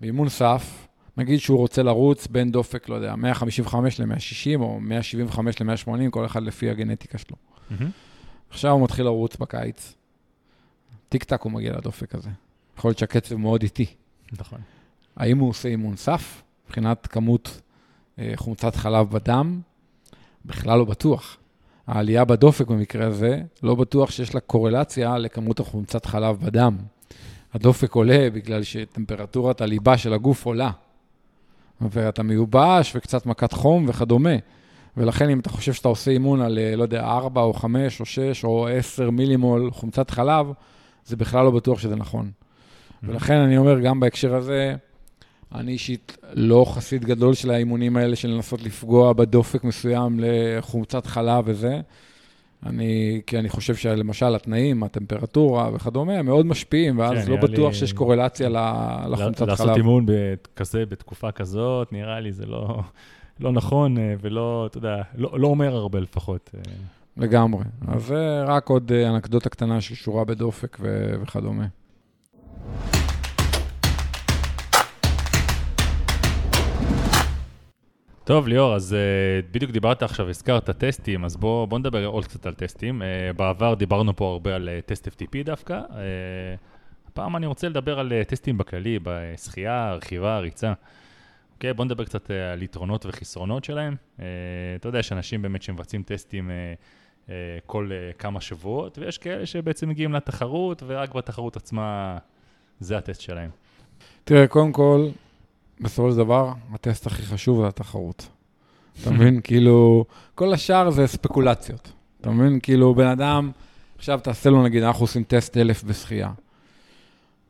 באימון סף, נגיד שהוא רוצה לרוץ בין דופק, לא יודע, 155 ל-160 או 175 ל-180, כל אחד לפי הגנטיקה שלו. Mm-hmm. עכשיו הוא מתחיל לרוץ בקיץ, טיק טק הוא מגיע לדופק הזה. יכול להיות שהקצב מאוד איטי. נכון. האם הוא עושה אימון סף, מבחינת כמות אה, חומצת חלב בדם? בכלל לא בטוח. העלייה בדופק במקרה הזה, לא בטוח שיש לה קורלציה לכמות החומצת חלב בדם. הדופק עולה בגלל שטמפרטורת הליבה של הגוף עולה. ואתה מיובש וקצת מכת חום וכדומה. ולכן אם אתה חושב שאתה עושה אימון על, לא יודע, 4 או 5 או 6 או 10 מילימול חומצת חלב, זה בכלל לא בטוח שזה נכון. Mm-hmm. ולכן אני אומר, גם בהקשר הזה, אני אישית לא חסיד גדול של האימונים האלה של לנסות לפגוע בדופק מסוים לחומצת חלב וזה. אני, כי אני חושב שלמשל התנאים, הטמפרטורה וכדומה, מאוד משפיעים, ואז כן, לא בטוח לי... שיש קורלציה לחומצת חלב. לעשות אימון כזה, בתקופה כזאת, נראה לי זה לא, לא נכון, אה, ולא, אתה יודע, לא, לא אומר הרבה לפחות. אה. לגמרי. אז זה רק עוד אה, אנקדוטה קטנה שקשורה בדופק וכדומה. טוב, ליאור, אז uh, בדיוק דיברת עכשיו, הזכרת טסטים, אז בוא, בוא נדבר עוד קצת על טסטים. Uh, בעבר דיברנו פה הרבה על uh, טסט FTP דווקא. Uh, הפעם אני רוצה לדבר על uh, טסטים בכללי, בשחייה, רכיבה, ריצה. אוקיי, okay, בוא נדבר קצת uh, על יתרונות וחסרונות שלהם. Uh, אתה יודע, יש אנשים באמת שמבצעים טסטים uh, uh, כל uh, כמה שבועות, ויש כאלה שבעצם מגיעים לתחרות, ורק בתחרות עצמה זה הטסט שלהם. תראה, קודם כל, בסופו של דבר, הטסט הכי חשוב זה התחרות. אתה מבין? כאילו, כל השאר זה ספקולציות. אתה מבין? כאילו, בן אדם, עכשיו תעשה לו, נגיד, אנחנו עושים טסט אלף בשחייה.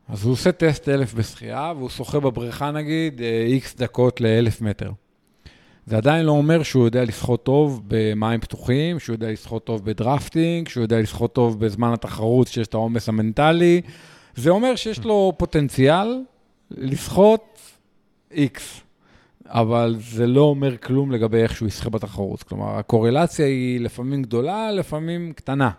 אז הוא עושה טסט אלף בשחייה, והוא שוחה בבריכה, נגיד, איקס אה, דקות לאלף מטר. זה עדיין לא אומר שהוא יודע לשחות טוב במים פתוחים, שהוא יודע לשחות טוב בדרפטינג, שהוא יודע לשחות טוב בזמן התחרות שיש את העומס המנטלי. זה אומר שיש לו פוטנציאל לשחות X, אבל זה לא אומר כלום לגבי איך שהוא ישחה בתחרות. כלומר, הקורלציה היא לפעמים גדולה, לפעמים קטנה.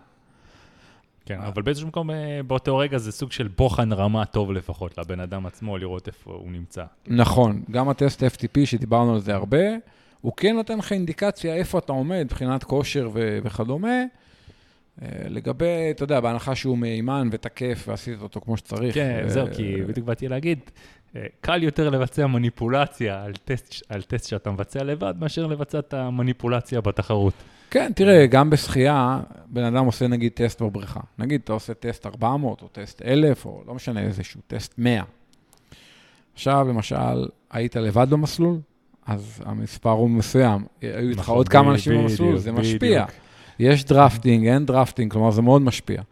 כן, אבל באיזשהו מקום, אה, באותו רגע זה סוג של בוחן רמה טוב לפחות לבן אדם עצמו, לראות איפה הוא נמצא. נכון, גם הטסט FTP, שדיברנו על זה הרבה, הוא כן נותן לך אינדיקציה איפה אתה עומד מבחינת כושר ו- וכדומה. אה, לגבי, אתה יודע, בהנחה שהוא מהימן ותקף ועשית אותו כמו שצריך. כן, ו... זהו, כי בדיוק באתי להגיד, אה, קל יותר לבצע מניפולציה על טסט, על טסט שאתה מבצע לבד, מאשר לבצע את המניפולציה בתחרות. כן, תראה, גם בשחייה, בן אדם עושה נגיד טסט בבריכה. נגיד, אתה עושה טסט 400 או טסט 1,000, או לא משנה איזשהו טסט 100. עכשיו, למשל, היית לבד במסלול, אז המספר הוא מסוים. היו איתך נכון, עוד כמה אנשים במסלול, זה משפיע. יש drafting, אין drafting, כלומר, זה מאוד משפיע.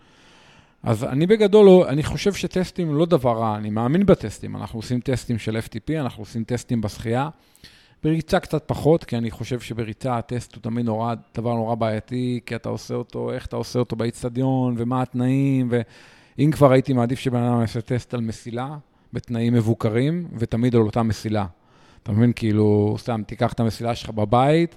אז אני בגדול, אני חושב שטסטים לא דבר רע, אני מאמין בטסטים. אנחנו עושים טסטים של FTP, אנחנו עושים טסטים בשחייה. בריצה קצת פחות, כי אני חושב שבריצה הטסט הוא תמיד נורא, דבר נורא בעייתי, כי אתה עושה אותו, איך אתה עושה אותו באיצטדיון, ומה התנאים, ואם כבר הייתי מעדיף שבן אדם יעשה טסט על מסילה, בתנאים מבוקרים, ותמיד על אותה מסילה. אתה מבין? כאילו, סתם, תיקח את המסילה שלך בבית,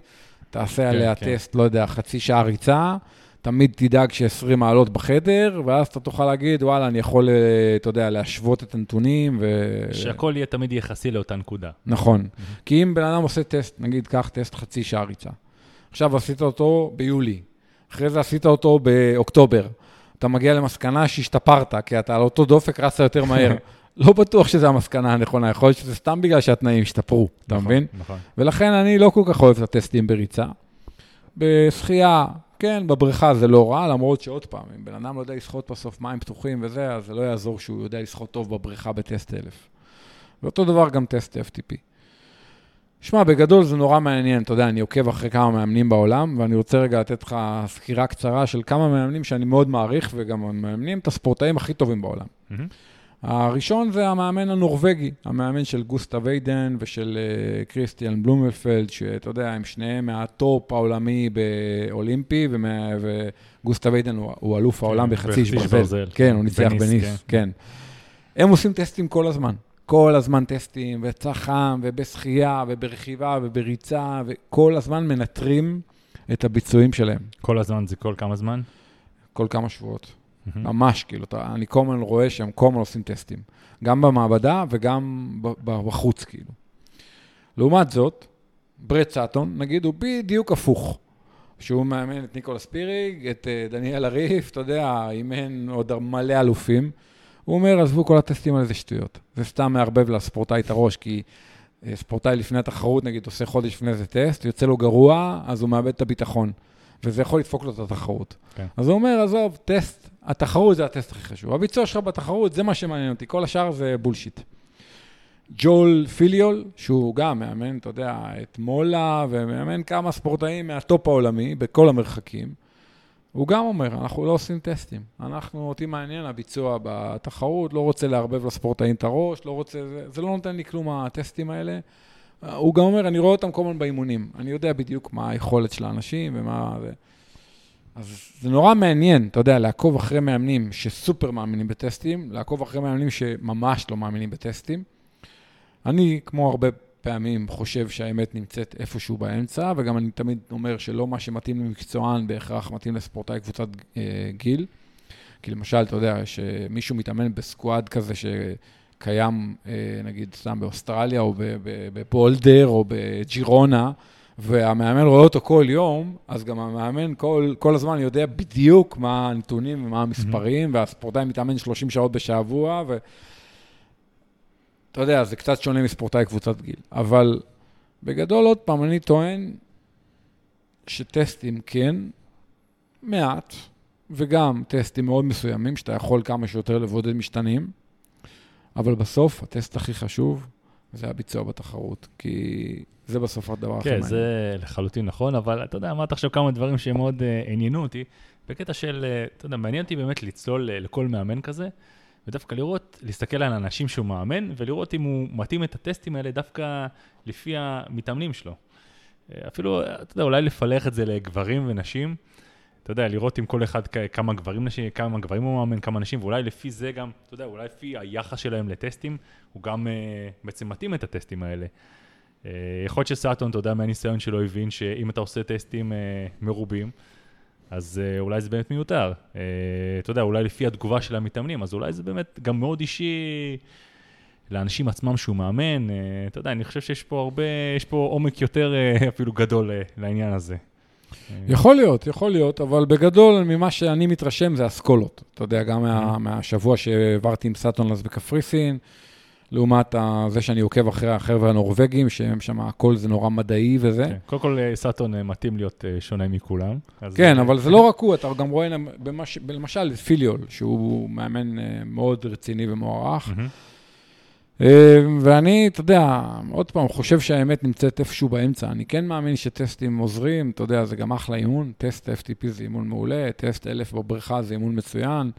תעשה כן, עליה כן. טסט, לא יודע, חצי שעה ריצה, תמיד תדאג ש-20 מעלות בחדר, ואז אתה תוכל להגיד, וואלה, אני יכול, אה, אתה יודע, להשוות את הנתונים. ו... שהכל יהיה תמיד יחסי לאותה נקודה. נכון. Mm-hmm. כי אם בן אדם עושה טסט, נגיד, קח טסט חצי שעה ריצה. עכשיו עשית אותו ביולי, אחרי זה עשית אותו באוקטובר. אתה מגיע למסקנה שהשתפרת, כי אתה על אותו דופק רצת יותר מהר. לא בטוח שזו המסקנה הנכונה, יכול להיות שזה סתם בגלל שהתנאים השתפרו, אתה נכון, מבין? נכון. ולכן אני לא כל כך אוהב את הטסטים בריצה. בשחייה, כן, בבריכה זה לא רע, למרות שעוד פעם, אם בן אדם לא יודע לשחות בסוף מים פתוחים וזה, אז זה לא יעזור שהוא יודע לשחות טוב בבריכה בטסט 1000. ואותו דבר גם טסט FTP. שמע, בגדול זה נורא מעניין, אתה יודע, אני עוקב אחרי כמה מאמנים בעולם, ואני רוצה רגע לתת לך סקירה קצרה של כמה מאמנים שאני מאוד מעריך, וגם מאמנים את הספורטאים הכי טובים בעולם. Mm-hmm. הראשון זה המאמן הנורבגי, המאמן של גוסטב אידן ושל אה, קריסטיאן בלומנפלד, שאתה יודע, הם שניהם מהטופ העולמי באולימפי, וגוסטה ויידן הוא, הוא אלוף העולם כן, בחצי איש. ברזל. כן, הוא ניצח בניס, בניס, כן. כן. הם עושים טסטים כל הזמן. כל הזמן טסטים, וצח"ם, ובשחייה, וברכיבה, ובריצה, וכל הזמן מנטרים את הביצועים שלהם, כל הזמן זה כל כמה זמן? כל כמה שבועות. מהמם. ממש, כאילו, אתה, אני כל הזמן רואה שהם כל הזמן עושים טסטים. גם במעבדה וגם בחוץ, כאילו. לעומת זאת, ברד סאטון, נגיד, הוא בדיוק הפוך. שהוא מאמן את ניקולה ספיריג, את אה, דניאלה ריף, אתה יודע, אימן עוד מלא אלופים. הוא אומר, עזבו כל הטסטים האלה, זה שטויות. זה סתם מערבב לספורטאי את הראש, כי אה, ספורטאי לפני התחרות, נגיד, עושה חודש לפני איזה טסט, יוצא לו גרוע, אז הוא מאבד את הביטחון. וזה יכול לדפוק לו את התחרות. כן. אז הוא אומר, עזוב, טסט, התחרות זה הטסט הכי חשוב. הביצוע שלך בתחרות, זה מה שמעניין אותי, כל השאר זה bullshit. ג'ול פיליול, שהוא גם מאמן, אתה יודע, את מולה, ומאמן כמה ספורטאים מהטופ העולמי, בכל המרחקים. הוא גם אומר, אנחנו לא עושים טסטים. אנחנו, אותי מעניין הביצוע בתחרות, לא רוצה לערבב לספורטאים את הראש, לא רוצה, זה, זה לא נותן לי כלום הטסטים האלה. הוא גם אומר, אני רואה אותם כל הזמן באימונים. אני יודע בדיוק מה היכולת של האנשים ומה... זה. אז זה נורא מעניין, אתה יודע, לעקוב אחרי מאמנים שסופר מאמינים בטסטים, לעקוב אחרי מאמנים שממש לא מאמינים בטסטים. אני, כמו הרבה פעמים, חושב שהאמת נמצאת איפשהו באמצע, וגם אני תמיד אומר שלא מה שמתאים למקצוען בהכרח מתאים לספורטאי קבוצת אה, גיל. כי למשל, אתה יודע, שמישהו מתאמן בסקואד כזה שקיים, אה, נגיד, סתם באוסטרליה, או בבולדר, או בג'ירונה, והמאמן רואה אותו כל יום, אז גם המאמן כל, כל הזמן יודע בדיוק מה הנתונים ומה המספרים, והספורטאי מתאמן 30 שעות בשבוע, ו... אתה יודע, זה קצת שונה מספורטאי קבוצת גיל. אבל בגדול, עוד פעם, אני טוען שטסטים כן, מעט, וגם טסטים מאוד מסוימים, שאתה יכול כמה שיותר לבודד משתנים, אבל בסוף, הטסט הכי חשוב זה הביצוע בתחרות, כי זה בסוף הדבר הכי כן, מעניין. זה לחלוטין נכון, אבל אתה יודע, אמרת עכשיו כמה דברים שמאוד uh, עניינו אותי. בקטע של, uh, אתה יודע, מעניין אותי באמת לצלול uh, לכל מאמן כזה, ודווקא לראות, להסתכל על האנשים שהוא מאמן, ולראות אם הוא מתאים את הטסטים האלה דווקא לפי המתאמנים שלו. אפילו, אתה יודע, אולי לפלח את זה לגברים ונשים. אתה יודע, לראות עם כל אחד כמה גברים, נשים, כמה גברים הוא מאמן, כמה נשים, ואולי לפי זה גם, אתה יודע, אולי לפי היחס שלהם לטסטים, הוא גם uh, בעצם מתאים את הטסטים האלה. Uh, יכול להיות שסאטון, אתה יודע, מהניסיון שלו הבין שאם אתה עושה טסטים uh, מרובים, אז uh, אולי זה באמת מיותר. Uh, אתה יודע, אולי לפי התגובה של המתאמנים, אז אולי זה באמת גם מאוד אישי לאנשים עצמם שהוא מאמן. Uh, אתה יודע, אני חושב שיש פה הרבה, יש פה עומק יותר uh, אפילו גדול uh, לעניין הזה. יכול להיות, יכול להיות, אבל בגדול, ממה שאני מתרשם זה אסכולות. אתה יודע, גם מה, מהשבוע שהעברתי עם סאטון אז בקפריסין, לעומת זה שאני עוקב אחרי החבר'ה הנורבגים, שהם שם, הכל זה נורא מדעי וזה. כן. קודם כל, אה, סאטון אה, מתאים להיות אה, שונה מכולם. כן, אה, אבל זה לא רק הוא, אתה גם רואה במש... למשל פיליול, שהוא מאמן אה, מאוד רציני ומוערך. אה, ואני, אתה יודע, עוד פעם, חושב שהאמת נמצאת איפשהו באמצע. אני כן מאמין שטסטים עוזרים, אתה יודע, זה גם אחלה אימון, טסט FTP זה אימון מעולה, טסט 1000 בבריכה זה אימון מצוין,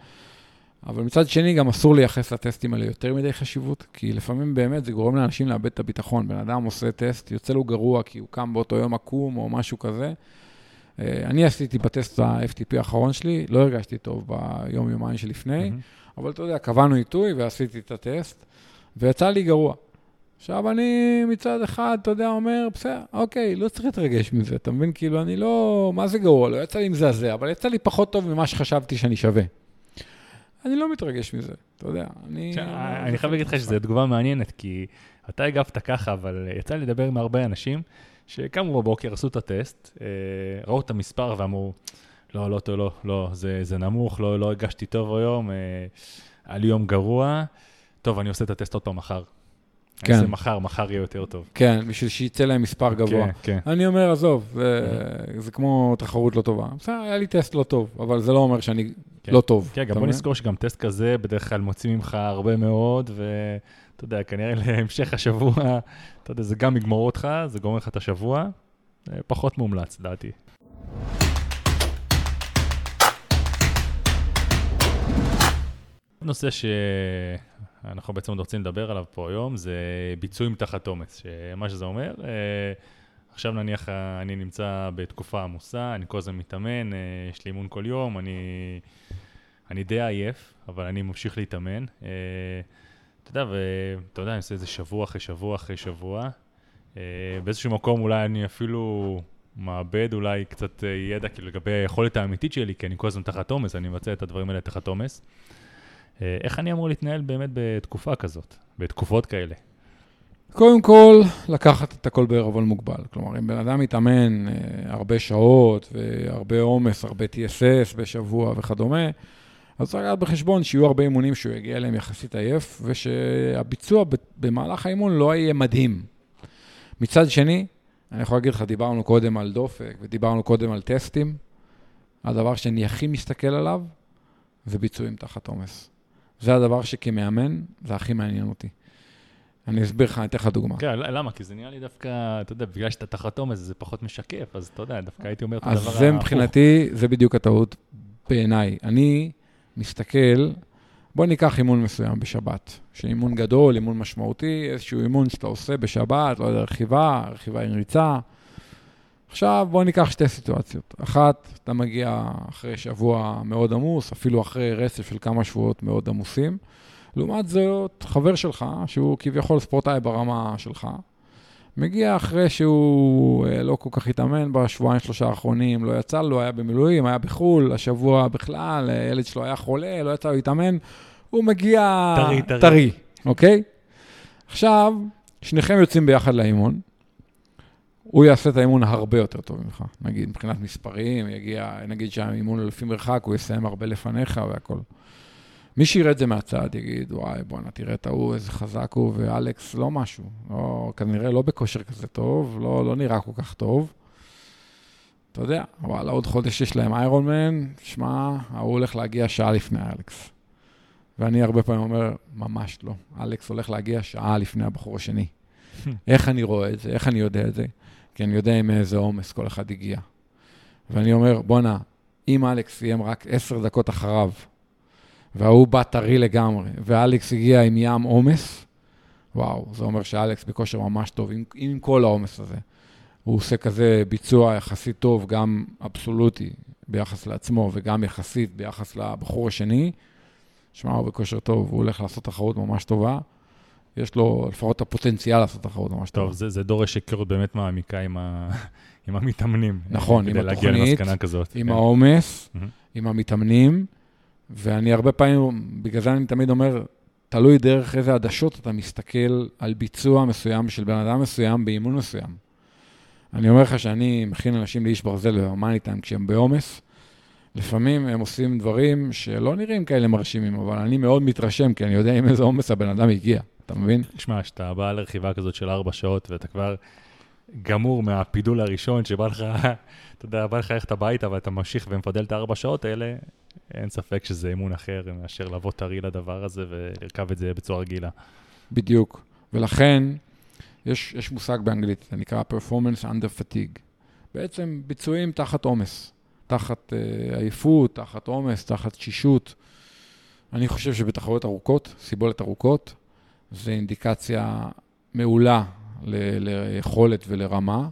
אבל מצד שני גם אסור לייחס לטסטים האלה יותר מדי חשיבות, כי לפעמים באמת זה גורם לאנשים לאבד את הביטחון. בן אדם עושה טסט, יוצא לו גרוע כי הוא קם באותו יום עקום או משהו כזה. אה, אני עשיתי בטסט ה-FTP האחרון שלי, לא הרגשתי טוב ביום-יומיים שלפני. מהמם. אבל אתה יודע, קבענו עיתוי ועשיתי את הטסט, ויצא לי גרוע. עכשיו, אני מצד אחד, אתה יודע, אומר, בסדר, אוקיי, לא צריך להתרגש מזה, אתה מבין? כאילו, אני לא... מה זה גרוע? לא יצא לי מזעזע, אבל יצא לי פחות טוב ממה שחשבתי שאני שווה. אני לא מתרגש מזה, אתה יודע, אני... אני חייב להגיד לך שזו תגובה מעניינת, כי אתה הגבת ככה, אבל אה, יצא לי לדבר עם הרבה אנשים שקמו בבוקר, עשו את הטסט, אה, ראו את המספר ואמרו, לא, לא, לא, לא, לא, זה, נמוך, לא, לא הרגשתי טוב היום, אה, היה לי יום גרוע, טוב, אני עושה את הטסט עוד פעם מחר. כן. אני אעשה מחר, מחר יהיה יותר טוב. כן, בשביל שיצא להם מספר גבוה. כן, כן. אני אומר, עזוב, זה, זה כמו תחרות לא טובה. בסדר, היה לי טסט לא טוב, אבל זה לא אומר שאני כן. לא טוב. כן, גם בוא? נזכור שגם טסט כזה בדרך כלל מוציא ממך הרבה מאוד, ואתה יודע, כנראה להמשך השבוע, אתה יודע, זה גם יגמור אותך, זה גומר לך את השבוע, זה פחות מומלץ, לדעתי. נושא אנחנו בעצם עוד רוצים לדבר עליו פה היום, זה ביצועים תחת עומס, שמה שזה אומר, אה, עכשיו נניח אני נמצא בתקופה עמוסה, אני כל הזמן מתאמן, יש לי אימון כל יום, אני, אני די עייף, אבל אני ממשיך להתאמן. אתה יודע, ואתה יודע, אני עושה את זה שבוע אחרי שבוע אחרי שבוע. באיזשהו מקום אולי אני אפילו מאבד אולי קצת ידע כאילו לגבי היכולת האמיתית שלי, כי אני כל הזמן תחת עומס, אני מבצע את הדברים האלה תחת עומס. אה, איך אני אמור להתנהל באמת בתקופה כזאת, בתקופות כאלה? קודם כל, לקחת את הכל בערבון מוגבל. כלומר, אם בן אדם מתאמן אה, הרבה שעות והרבה עומס, הרבה TSS בשבוע וכדומה, אז צריך לקחת בחשבון שיהיו הרבה אימונים שהוא יגיע אליהם יחסית עייף, ושהביצוע במהלך האימון לא יהיה מדהים. מצד שני, אני יכול להגיד לך, דיברנו קודם על דופק ודיברנו קודם על טסטים. הדבר שאני הכי מסתכל עליו זה ביצועים תחת עומס. זה הדבר שכמאמן, זה הכי מעניין אותי. אני אסביר לך, אני אתן לך דוגמה. כן, למה? כי זה נראה לי דווקא, אתה יודע, בגלל שאתה תחת עומס, זה פחות משקף, אז אתה יודע, דווקא הייתי אומר את הדבר ההפוך. אז זה מבחינתי, זה בדיוק הטעות בעיניי. אני מסתכל, בוא ניקח אימון מסוים בשבת, שאימון גדול, אימון משמעותי, איזשהו אימון שאתה עושה בשבת, לא יודע, רכיבה, רכיבה עם ריצה. עכשיו בוא ניקח שתי סיטואציות. אחת, אתה מגיע אחרי שבוע מאוד עמוס, אפילו אחרי רצף של כמה שבועות מאוד עמוסים. לעומת זאת, חבר שלך, שהוא כביכול ספורטאי ברמה שלך, מגיע אחרי שהוא אה, לא כל כך התאמן בשבועיים שלושה האחרונים, לא יצא לו, היה במילואים, היה בחו"ל, השבוע בכלל, הילד שלו היה חולה, לא יצא לו להתאמן, הוא מגיע טרי, טרי, טרי אוקיי? עכשיו, שניכם יוצאים ביחד לאימון, הוא יעשה את האימון הרבה יותר טוב ממך, נגיד, מבחינת מספרים, יגיע, נגיד שהאימון לפי מרחק, הוא יסיים הרבה לפניך והכל. מי שיראה את זה מהצד יגיד, וואי, בואנה, תראה את ההוא, איזה חזק הוא, ואלכס לא משהו. לא, כנראה לא בכושר כזה טוב, לא, לא נראה כל כך טוב. אתה יודע, וואלה, עוד חודש יש להם Ironman, שמע, ההוא הולך להגיע שעה לפני אלכס. ואני הרבה פעמים אומר, ממש לא. אלכס הולך להגיע שעה לפני הבחור השני. איך אני רואה את זה? איך אני יודע את זה? כי אני יודע עם איזה עומס כל אחד הגיע. ואני אומר, בואנה, אם אלכס סיים רק עשר דקות אחריו, וההוא בא טרי לגמרי, ואלכס הגיע עם ים עומס, וואו, זה אומר שאלכס בכושר ממש טוב, עם, עם כל העומס הזה. הוא עושה כזה ביצוע יחסית טוב, גם אבסולוטי ביחס לעצמו, וגם יחסית ביחס לבחור השני. שמע, הוא בכושר טוב, הוא הולך לעשות תחרות ממש טובה. יש לו לפחות את הפוטנציאל לעשות תחרות ממש טוב. טוב, זה, זה דורש היכרות באמת מעמיקה עם, ה... עם המתאמנים. נכון, עם התוכנית, עם כן. העומס, mm-hmm. עם המתאמנים, ואני הרבה פעמים, בגלל זה אני תמיד אומר, תלוי דרך איזה עדשות אתה מסתכל על ביצוע מסוים של בן אדם מסוים באימון מסוים. אני אומר לך שאני מכין אנשים לאיש ברזל ובמאניטיים כשהם בעומס, לפעמים הם עושים דברים שלא נראים כאלה מרשימים, אבל אני מאוד מתרשם, כי אני יודע עם איזה עומס הבן אדם הגיע. אתה מבין? תשמע, כשאתה בא לרכיבה כזאת של ארבע שעות, ואתה כבר גמור מהפידול הראשון, שבא לך, אתה יודע, בא לך ללכת הביתה, ואתה ממשיך ומפדל את הארבע שעות האלה, אין ספק שזה אימון אחר מאשר לבוא טרי לדבר הזה ולרכב את זה בצורה רגילה. בדיוק. ולכן, יש, יש מושג באנגלית, זה נקרא Performance Under Fatigue. בעצם ביצועים תחת עומס, תחת uh, עייפות, תחת עומס, תחת תשישות. אני חושב שבתחרויות ארוכות, סיבולת ארוכות, זה אינדיקציה מעולה ל- ליכולת ולרמה.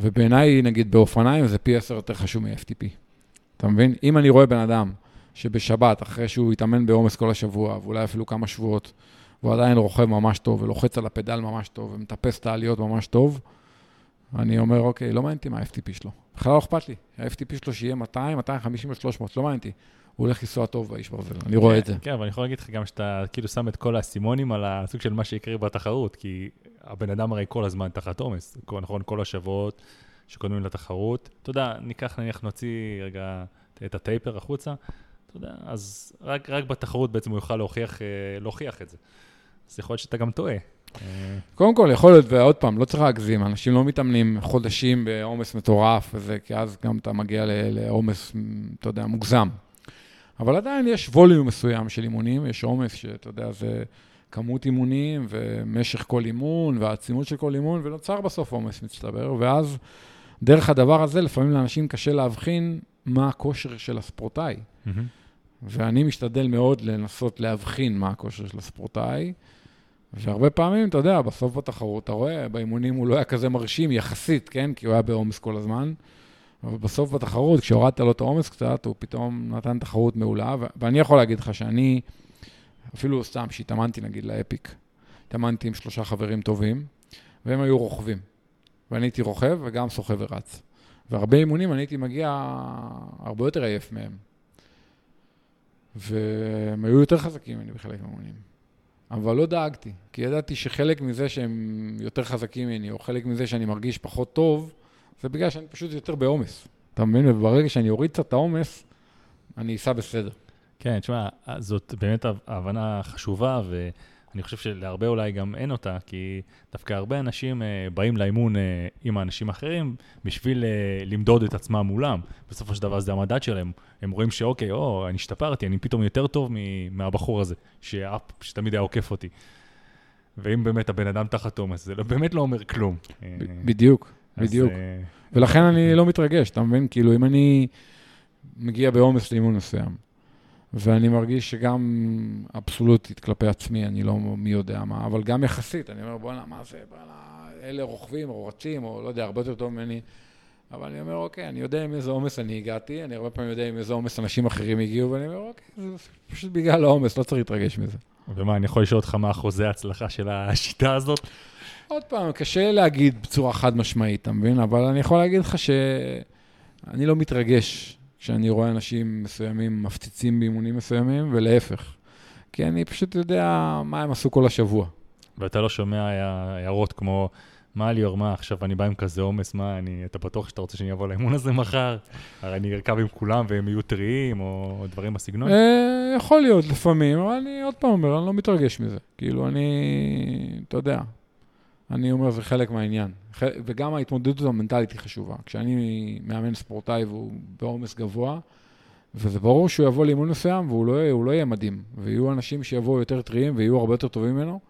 ובעיניי, נגיד, באופניים זה פי עשר יותר חשוב מ-FTP. אתה מבין? אם אני רואה בן אדם שבשבת, אחרי שהוא התאמן בעומס כל השבוע, ואולי אפילו כמה שבועות, והוא עדיין רוכב ממש טוב, ולוחץ על הפדל ממש טוב, ומטפס את העליות ממש טוב, אני אומר, אוקיי, לא מעניין אותי מה ה-FTP שלו. בכלל לא אכפת לי. ה-FTP שלו שיהיה 200, 250 או 300, לא מעניין אותי. הוא הולך לנסוע טוב באיש ברזל, אני רואה את זה. כן, אבל אני יכול להגיד לך גם שאתה כאילו שם את כל האסימונים על הסוג של מה שיקרה בתחרות, כי הבן אדם הרי כל הזמן תחת עומס, נכון? כל השבועות שקודמים לתחרות. אתה יודע, ניקח נניח נוציא רגע את הטייפר החוצה, אתה יודע, אז רק, רק בתחרות בעצם הוא יוכל להוכיח, אה, להוכיח את זה. אז יכול להיות שאתה גם טועה. קודם כל, יכול להיות, ועוד פעם, לא צריך להגזים, אנשים לא מתאמנים חודשים בעומס מטורף וזה, כי אז גם אתה מגיע לעומס, אתה יודע, מוגזם. אבל עדיין יש ווליום מסוים של אימונים, יש עומס שאתה יודע, זה כמות אימונים ומשך כל אימון והעצימות של כל אימון, ונוצר בסוף עומס מצטבר, ואז דרך הדבר הזה, לפעמים לאנשים קשה להבחין מה הכושר של הספורטאי. Mm-hmm. ואני משתדל מאוד לנסות להבחין מה הכושר של הספורטאי, והרבה פעמים, אתה יודע, בסוף בתחרות, אתה רואה, באימונים הוא לא היה כזה מרשים יחסית, כן? כי הוא היה בעומס כל הזמן. אבל בסוף בתחרות, כשהורדת לו את העומס קצת, הוא פתאום נתן תחרות מעולה, ו- ואני יכול להגיד לך שאני, אפילו סתם, שהתאמנתי נגיד לאפיק, התאמנתי עם שלושה חברים טובים, והם היו רוכבים. ואני הייתי רוכב וגם סוחב ורץ. והרבה אימונים אני הייתי מגיע הרבה יותר עייף מהם. והם היו יותר חזקים ממני בחלק מהאימונים. אבל לא דאגתי, כי ידעתי שחלק מזה שהם יותר חזקים ממני, או חלק מזה שאני מרגיש פחות טוב, זה בגלל שאני פשוט יותר בעומס. אתה מבין? וברגע שאני אוריד קצת את העומס, אני אסע בסדר. כן, תשמע, זאת באמת הבנה חשובה, ואני חושב שלהרבה אולי גם אין אותה, כי דווקא הרבה אנשים אה, באים לאימון אה, עם האנשים האחרים בשביל אה, למדוד את עצמם מולם. בסופו של דבר זה המדד שלהם. הם רואים שאוקיי, או, אני השתפרתי, אני פתאום יותר טוב מהבחור הזה, שאפ, שתמיד היה עוקף אותי. ואם באמת הבן אדם תחת עומס, זה לא, באמת לא אומר כלום. בדיוק, בדיוק. אז, ולכן אני לא מתרגש, אתה מבין? כאילו, אם אני מגיע בעומס לאימון מסוים, ואני מרגיש שגם אבסולוטית כלפי עצמי, אני לא מי יודע מה, אבל גם יחסית, אני אומר, בואנה, מה זה, בואנה, אלה רוכבים או רצים, או לא יודע, הרבה יותר טוב ממני. אבל אני אומר, אוקיי, אני יודע עם איזה עומס אני הגעתי, אני הרבה פעמים יודע עם איזה עומס אנשים אחרים הגיעו, ואני אומר, אוקיי, זה פשוט בגלל העומס, לא צריך להתרגש מזה. ומה, אני יכול לשאול אותך מה אחוזי ההצלחה של השיטה הזאת? עוד פעם, קשה להגיד בצורה חד משמעית, אתה מבין? אבל אני יכול להגיד לך שאני לא מתרגש כשאני רואה אנשים מסוימים מפציצים באימונים מסוימים, ולהפך. כי אני פשוט יודע מה הם עשו כל השבוע. ואתה לא שומע הערות כמו, מה ליאור, מה עכשיו אני בא עם כזה עומס, מה, אני, אתה בטוח שאתה רוצה שאני אבוא לאימון הזה מחר? הרי אני ארכב עם כולם והם יהיו טריים, או דברים בסגנון? אה, יכול להיות לפעמים, אבל אני עוד פעם אומר, אני לא מתרגש מזה. כאילו, אני, אתה יודע, אני אומר, זה חלק מהעניין. וגם ההתמודדות המנטלית היא חשובה. כשאני מאמן ספורטאי והוא בעומס גבוה, וזה ברור שהוא יבוא לאימון מסוים והוא לא, לא יהיה מדהים, ויהיו אנשים שיבואו יותר טריים ויהיו הרבה יותר טובים ממנו,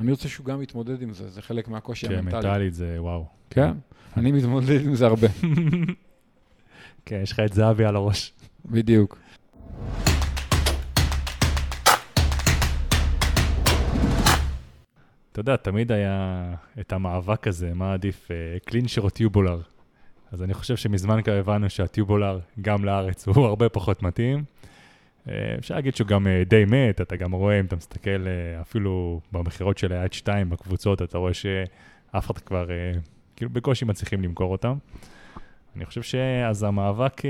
אני רוצה שהוא גם יתמודד עם זה, זה חלק מהקושי כן, המנטלי. כן, מנטלית זה וואו. כן, אני מתמודד עם זה הרבה. כן, יש לך את זהבי על הראש. בדיוק. אתה יודע, תמיד היה את המאבק הזה, מה עדיף, clincher או tubular. אז אני חושב שמזמן כבר הבנו שה tubular, גם לארץ, הוא הרבה פחות מתאים. אה, אפשר להגיד שהוא גם אה, די מת, אתה גם רואה, אם אתה מסתכל אה, אפילו במכירות של היד 2 בקבוצות, אתה רואה שאף אחד כבר, כאילו בקושי מצליחים למכור אותם. אני חושב שאז המאבק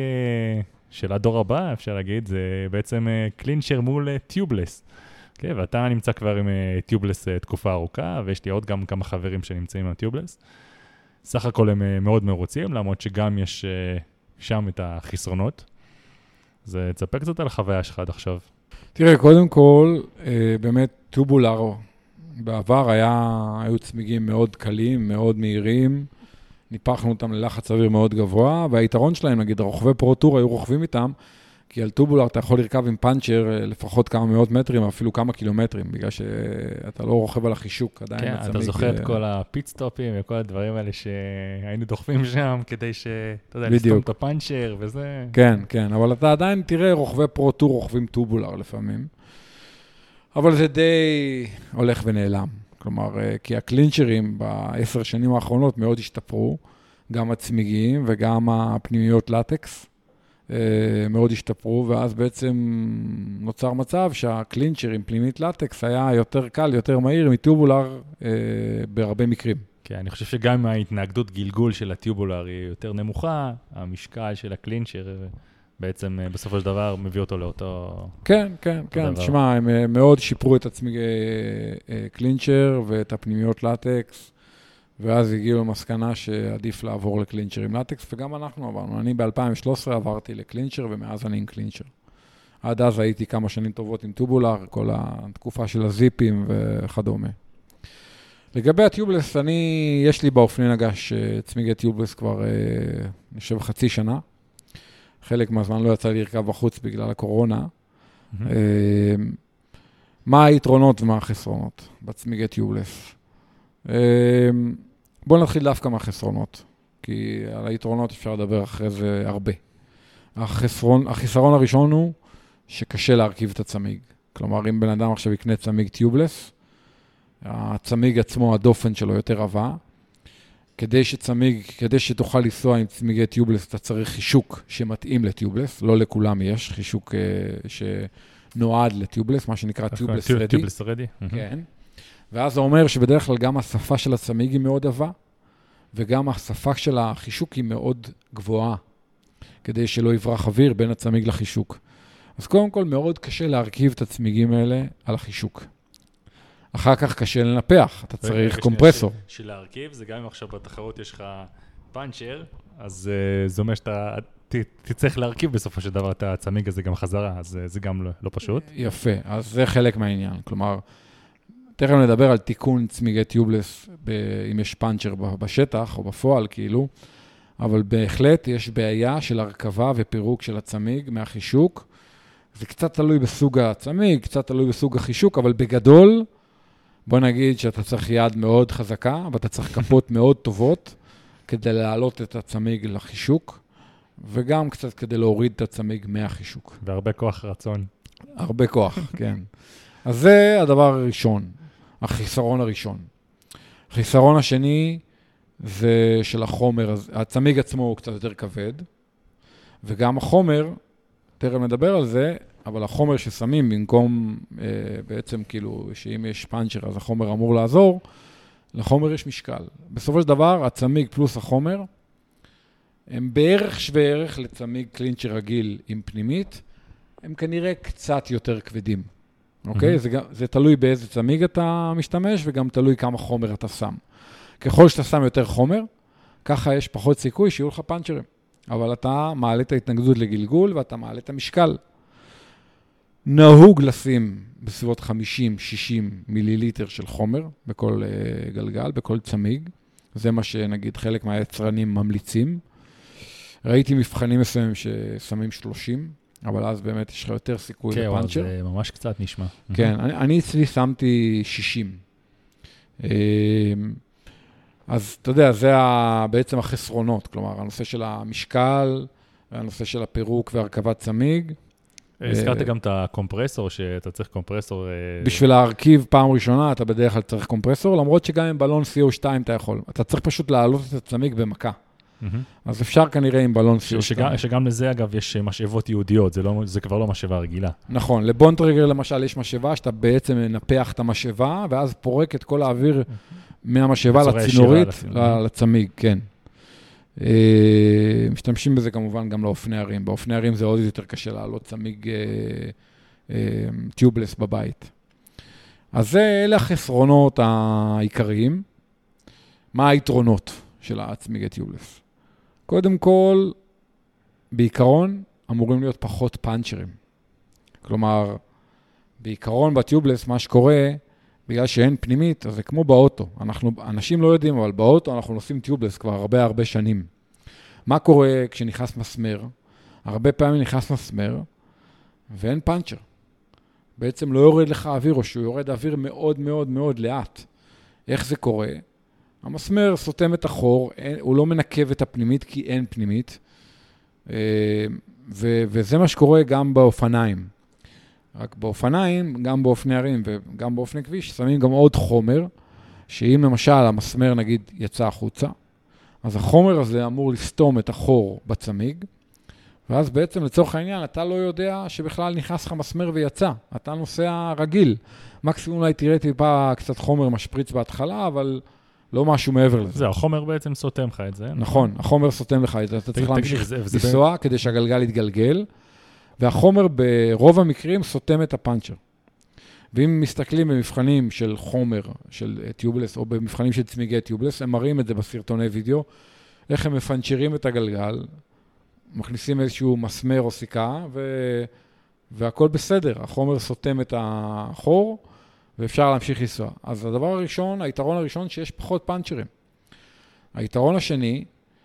של הדור הבא, אפשר להגיד, זה בעצם clincher מול tubeless. כן, ואתה נמצא כבר עם tubeless תקופה ארוכה, ויש לי עוד גם כמה חברים שנמצאים עם ה tubeless. סך הכל הם מאוד מרוצים, למרות שגם יש שם את החסרונות. אז תספר קצת על החוויה שלך עד עכשיו. תראה, קודם כל, אה, באמת tubular בעבר היה, היו צמיגים מאוד קלים, מאוד מהירים, ניפחנו אותם ללחץ אוויר מאוד גבוה, והיתרון שלהם, נגיד, רוכבי Pro Tour היו רוכבים איתם, כי על tubular אתה יכול לרכב עם פאנצ'ר אה, לפחות כמה מאות מטרים, אפילו כמה קילומטרים, בגלל שאתה לא רוכב על החישוק עדיין. כן, אתה זוכר את כל הפיטסטופים וכל הדברים האלה שהיינו דוחפים שם, כדי ש... אתה יודע, לסתום את הפאנצ'ר וזה. כן, כן, אבל אתה עדיין תראה רוכבי Pro Tour רוכבים tubular לפעמים. אבל זה די הולך ונעלם. כלומר, אה, כי הקלינצ'רים בעשר שנים האחרונות מאוד השתפרו, גם הצמיגים וגם הפנימיות לטקס. אה, מאוד השתפרו, ואז בעצם נוצר מצב שה clincher עם פנימית לטקס היה יותר קל, יותר מהיר מ tubular אה, בהרבה מקרים. כן, אני חושב שגם ההתנגדות גלגול של ה tubular היא יותר נמוכה, המשקל של ה clincher אה, בעצם בסופו של דבר מביא אותו לאותו... כן, כן, כן. תשמע, הם מאוד שיפרו את הצמיגי clincher ואת הפנימיות לטקס. ואז הגיעו למסקנה שעדיף לעבור ל clincher עם לטקס, וגם אנחנו עברנו. אני ב-2013 עברתי ל clincher, ומאז אני עם clincher. עד אז הייתי כמה שנים טובות עם טובולר, כל התקופה של הזיפים וכדומה. לגבי הטיובלס, אני, יש לי באופני נגש אה, צמיגי טיובלס כבר, אה, אני חושב, חצי שנה. חלק מהזמן לא יצא לי לרכב בחוץ בגלל הקורונה. Mm-hmm. מה היתרונות ומה החסרונות בצמיגי טיובלס? בואו נתחיל דווקא מהחסרונות, כי על היתרונות אפשר לדבר אחרי זה הרבה. החסרון, החיסרון הראשון הוא שקשה להרכיב את הצמיג. כלומר, אם בן אדם עכשיו יקנה צמיג tubeless, הצמיג עצמו, הדופן שלו יותר עבה. כדי שצמיג, כדי שתוכל לנסוע עם צמיגי tubeless, אתה צריך חישוק שמתאים ל tubeless, לא לכולם יש חישוק אה, שנועד ל tubeless, מה שנקרא tubeless ready. tubeless ready. כן. ואז זה אומר שבדרך כלל גם השפה של הצמיג היא מאוד עבה, וגם השפה של החישוק היא מאוד גבוהה, כדי שלא יברח אוויר בין הצמיג לחישוק. אז קודם כל, מאוד קשה להרכיב את הצמיגים האלה על החישוק. אחר כך קשה לנפח, אתה צריך קומפרסור. בשביל להרכיב, זה גם אם עכשיו בתחרות יש לך פאנצ'ר, אז uh, זה אומר שאתה ת, תצטרך להרכיב בסופו של דבר את הצמיג הזה גם חזרה, אז uh, זה גם לא, לא פשוט. יפה, אז זה חלק מהעניין. כלומר, תכף נדבר על תיקון צמיגי טיובלס, ב, אם יש פאנצ'ר בשטח או בפועל, כאילו, אבל בהחלט יש בעיה של הרכבה ופירוק של הצמיג מהחישוק. זה קצת תלוי בסוג הצמיג, קצת תלוי בסוג החישוק, אבל בגדול, בוא נגיד שאתה צריך יד מאוד חזקה, ואתה צריך כפות מאוד טובות כדי להעלות את הצמיג לחישוק, וגם קצת כדי להוריד את הצמיג מהחישוק. והרבה כוח רצון. הרבה כוח, כן. אז זה הדבר הראשון, החיסרון הראשון. החיסרון השני זה של החומר, הצמיג עצמו הוא קצת יותר כבד, וגם החומר, תכף נדבר על זה, אבל החומר ששמים במקום אה, בעצם כאילו, שאם יש פאנצ'ר אז החומר אמור לעזור, לחומר יש משקל. בסופו של דבר, הצמיג פלוס החומר, הם בערך שווה ערך לצמיג קלינצ'ר רגיל עם פנימית, הם כנראה קצת יותר כבדים, אוקיי? Mm-hmm. זה, זה תלוי באיזה צמיג אתה משתמש וגם תלוי כמה חומר אתה שם. ככל שאתה שם יותר חומר, ככה יש פחות סיכוי שיהיו לך פאנצ'רים. אבל אתה מעלה את ההתנגדות לגלגול ואתה מעלה את המשקל. נהוג לשים בסביבות 50-60 מיליליטר של חומר בכל uh, גלגל, בכל צמיג. זה מה שנגיד חלק מהיצרנים ממליצים. ראיתי מבחנים מסוימים ששמים 30, אבל אז באמת יש לך יותר סיכוי כן, לפאנצ'ר. כן, זה ממש קצת נשמע. כן, אני, אני אצלי שמתי 60. אמ, אז אתה יודע, זה בעצם החסרונות, כלומר, הנושא של המשקל, והנושא של הפירוק והרכבת צמיג. הזכרת גם את הקומפרסור, שאתה צריך קומפרסור... אה, בשביל להרכיב פעם ראשונה, אתה בדרך כלל צריך קומפרסור, למרות שגם עם בלון CO2 אתה יכול. אתה צריך פשוט להעלות את הצמיג במכה. אז אפשר כנראה עם בלון CO2. שגם, לזה, אגב, יש משאבות ייעודיות, זה, לא, זה כבר לא משאבה רגילה. נכון, לבונטריגר למשל יש משאבה שאתה בעצם מנפח את המשאבה, ואז פורק את כל האוויר מהמשאבה לצינורית, לצמיג, כן. אה, משתמשים בזה כמובן גם לאופני ערים. באופני ערים זה עוד יותר קשה לעלות צמיג טיובלס אה, אה, בבית. אז זה, אלה החסרונות העיקריים. מה היתרונות של הצמיגי tubeless? קודם כל, בעיקרון, אמורים להיות פחות פאנצ'רים. כלומר, בעיקרון ב tubeless, מה שקורה, בגלל שאין פנימית, אז זה כמו באוטו. אנחנו, אנשים לא יודעים, אבל באוטו אנחנו נוסעים tubeless כבר הרבה הרבה שנים. מה קורה כשנכנס מסמר? הרבה פעמים נכנס מסמר ואין פאנצ'ר. בעצם לא יורד לך אוויר, או שהוא יורד אוויר מאוד מאוד מאוד לאט. איך זה קורה? המסמר סותם את החור, אין, הוא לא מנקב את הפנימית כי אין פנימית, אה, ו, וזה מה שקורה גם באופניים. רק באופניים, גם באופני ערים וגם באופני כביש, שמים גם עוד חומר, שאם למשל המסמר נגיד יצא החוצה, אז החומר הזה אמור לסתום את החור בצמיג, ואז בעצם לצורך העניין אתה לא יודע שבכלל נכנס לך מסמר ויצא, אתה נוסע רגיל. מקסימום אולי תראה טיפה קצת חומר משפריץ בהתחלה, אבל לא משהו מעבר לזה. זהו, החומר בעצם סותם לך את זה. נכון, החומר סותם לך את זה, אתה צריך להמשיך לנסוע כדי שהגלגל יתגלגל. והחומר ברוב המקרים סותם את הפאנצ'ר. ואם מסתכלים במבחנים של חומר, של טיובלס, או במבחנים של צמיגי טיובלס, הם מראים את זה בסרטוני וידאו, איך הם מפנצ'רים את הגלגל, מכניסים איזשהו מסמר או סיכה, ו... והכל בסדר, החומר סותם את החור, ואפשר להמשיך לנסוע. אז הדבר הראשון, היתרון הראשון, שיש פחות פאנצ'רים. היתרון השני,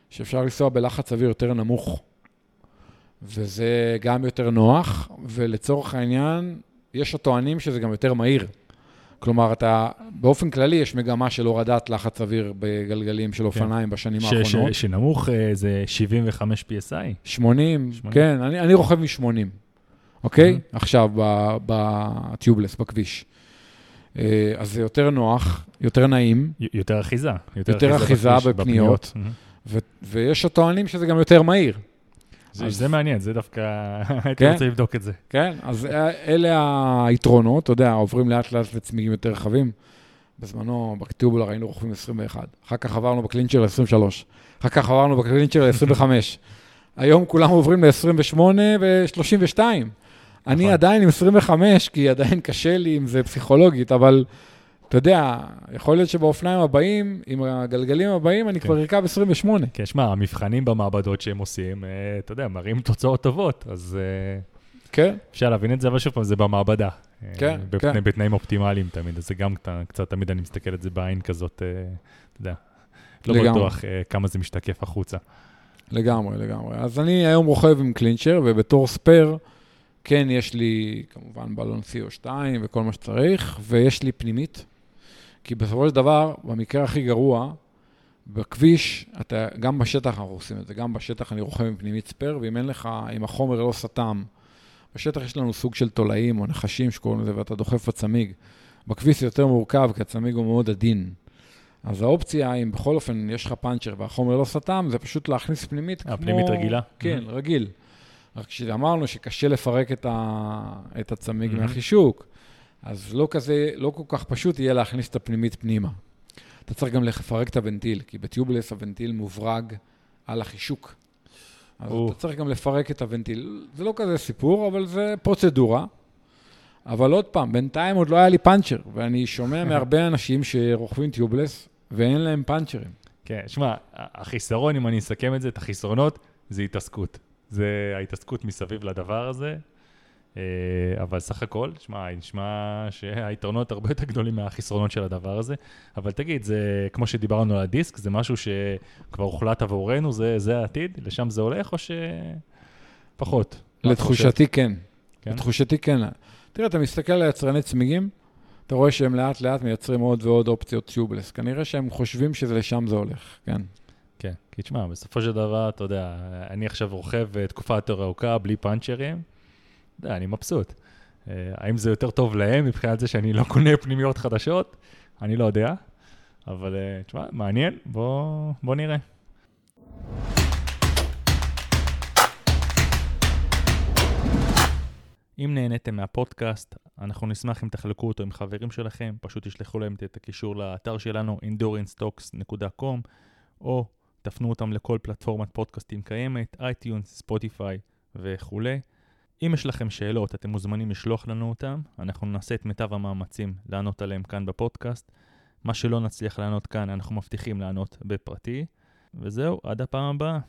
שאפשר לנסוע בלחץ אוויר יותר נמוך. וזה גם יותר נוח, ולצורך העניין, יש הטוענים שזה גם יותר מהיר. כלומר, אתה, באופן כללי יש מגמה של הורדת לחץ אוויר בגלגלים של כן. אופניים כן. בשנים ש- האחרונות. ש- שנמוך אה, זה 75 PSI. 80, 80. כן, אני, אני רוכב מ-80. אוקיי? Mhm. עכשיו, ב- בטיובלס, בכביש. אה, אז זה יותר נוח, יותר נעים, יותר אחיזה. יותר אחיזה בכביש, בפניות. Mhm. ו- ויש הטוענים שזה גם יותר מהיר. זה- אז- זה מעניין, זה דווקא, הייתי כן? רוצה לבדוק את זה. כן, אז אלה היתרונות, אתה יודע, עוברים לאט לאט לצמיגים יותר רחבים. בזמנו, בטיובולר היינו רוכבים 21, אחר כך עברנו בקלינצ'ר ל-23, אחר כך עברנו בקלינצ'ר ל-25. היום כולם עוברים ל-28 ו-32. אני נכון. עדיין עם 25, כי עדיין קשה לי עם זה פסיכולוגית, אבל אתה יודע, יכול להיות שבאופניים הבאים, עם הגלגלים הבאים, אני כן. כבר ארכב 28. כן, שמע, המבחנים במעבדות שהם עושים, אה, אתה יודע, מראים תוצאות טובות, אז אה, כן, אפשר להבין את זה, אבל שוב פעם, זה במעבדה. אה, כן, בתנאי- כן. בתנאים אופטימליים תמיד, אז זה גם קצת- תמיד אני מסתכל על זה בעין כזאת, אתה יודע, לא לגמרי. בטוח כמה זה משתקף החוצה. לגמרי, לגמרי. אז אני היום רוכב עם clincher, ובתור spare, כן, יש לי כמובן בלון CO2 וכל מה שצריך, ויש לי פנימית, כי בסופו של דבר, במקרה הכי גרוע, בכביש, אתה, גם בשטח אנחנו עושים את זה, גם בשטח אני רוכב עם פנימית spare, ואם אין לך, אם החומר לא סתם, בשטח יש לנו סוג של תולעים או נחשים שקוראים לזה, ואתה דוחף בצמיג. בכביש זה יותר מורכב, כי הצמיג הוא מאוד עדין. אז האופציה, אם בכל אופן יש לך פאנצ'ר והחומר לא סתם, זה פשוט להכניס פנימית אה, כמו... פנימית רגילה? כן, רגיל. רק כשאמרנו שקשה לפרק את, ה... את הצמיג Mhm. מהחישוק, אז לא כזה, לא כל כך פשוט יהיה להכניס את הפנימית פנימה. אתה צריך גם לפרק את הוונטיל, כי בטיובלס הוונטיל מוברג על החישוק. אז או. אתה צריך גם לפרק את הוונטיל. זה לא כזה סיפור, אבל זה פרוצדורה. אבל עוד פעם, בינתיים עוד לא היה לי פאנצ'ר, ואני שומע מהרבה אנשים שרוכבים טיובלס ואין להם פאנצ'רים. כן, שמע, החיסרון, אם אני אסכם את זה, את החסרונות, זה התעסקות. זה ההתעסקות מסביב לדבר הזה. אה, אבל סך הכל, שמע, נשמע שהיתרונות הרבה יותר גדולים מהחסרונות של הדבר הזה. אבל תגיד, זה כמו שדיברנו על הדיסק, זה משהו שכבר הוחלט עבורנו, זה, זה העתיד? לשם זה הולך או שפחות? לתחושתי כן. כן? לתחושתי כן. תראה, אתה מסתכל על יצרני צמיגים, אתה רואה שהם לאט לאט מייצרים עוד ועוד אופציות טיובלס. כנראה שהם חושבים שלשם זה הולך, כן. כן, כי תשמע, בסופו של דבר, אתה יודע, אני עכשיו רוכב אה, תקופה יותר ארוכה, בלי פאנצ'רים, אתה יודע, אני מבסוט. אה, האם זה יותר טוב להם מבחינת זה שאני לא קונה פנימיות חדשות? אני לא יודע, אבל אה, תשמע, מעניין, בוא, בוא נראה. אם נהניתם מהפודקאסט, אנחנו נשמח אם תחלקו אותו עם חברים שלכם, פשוט תשלחו להם את הקישור לאתר שלנו, endurancetalks.com, או תפנו אותם לכל פלטפורמת פודקאסטים קיימת, iTunes, Spotify וכולי. אם יש לכם שאלות, אתם מוזמנים לשלוח לנו אותם, אנחנו נעשה את מיטב המאמצים לענות עליהם כאן בפודקאסט. מה שלא נצליח לענות כאן, אנחנו מבטיחים לענות בפרטי. וזהו, עד הפעם הבאה.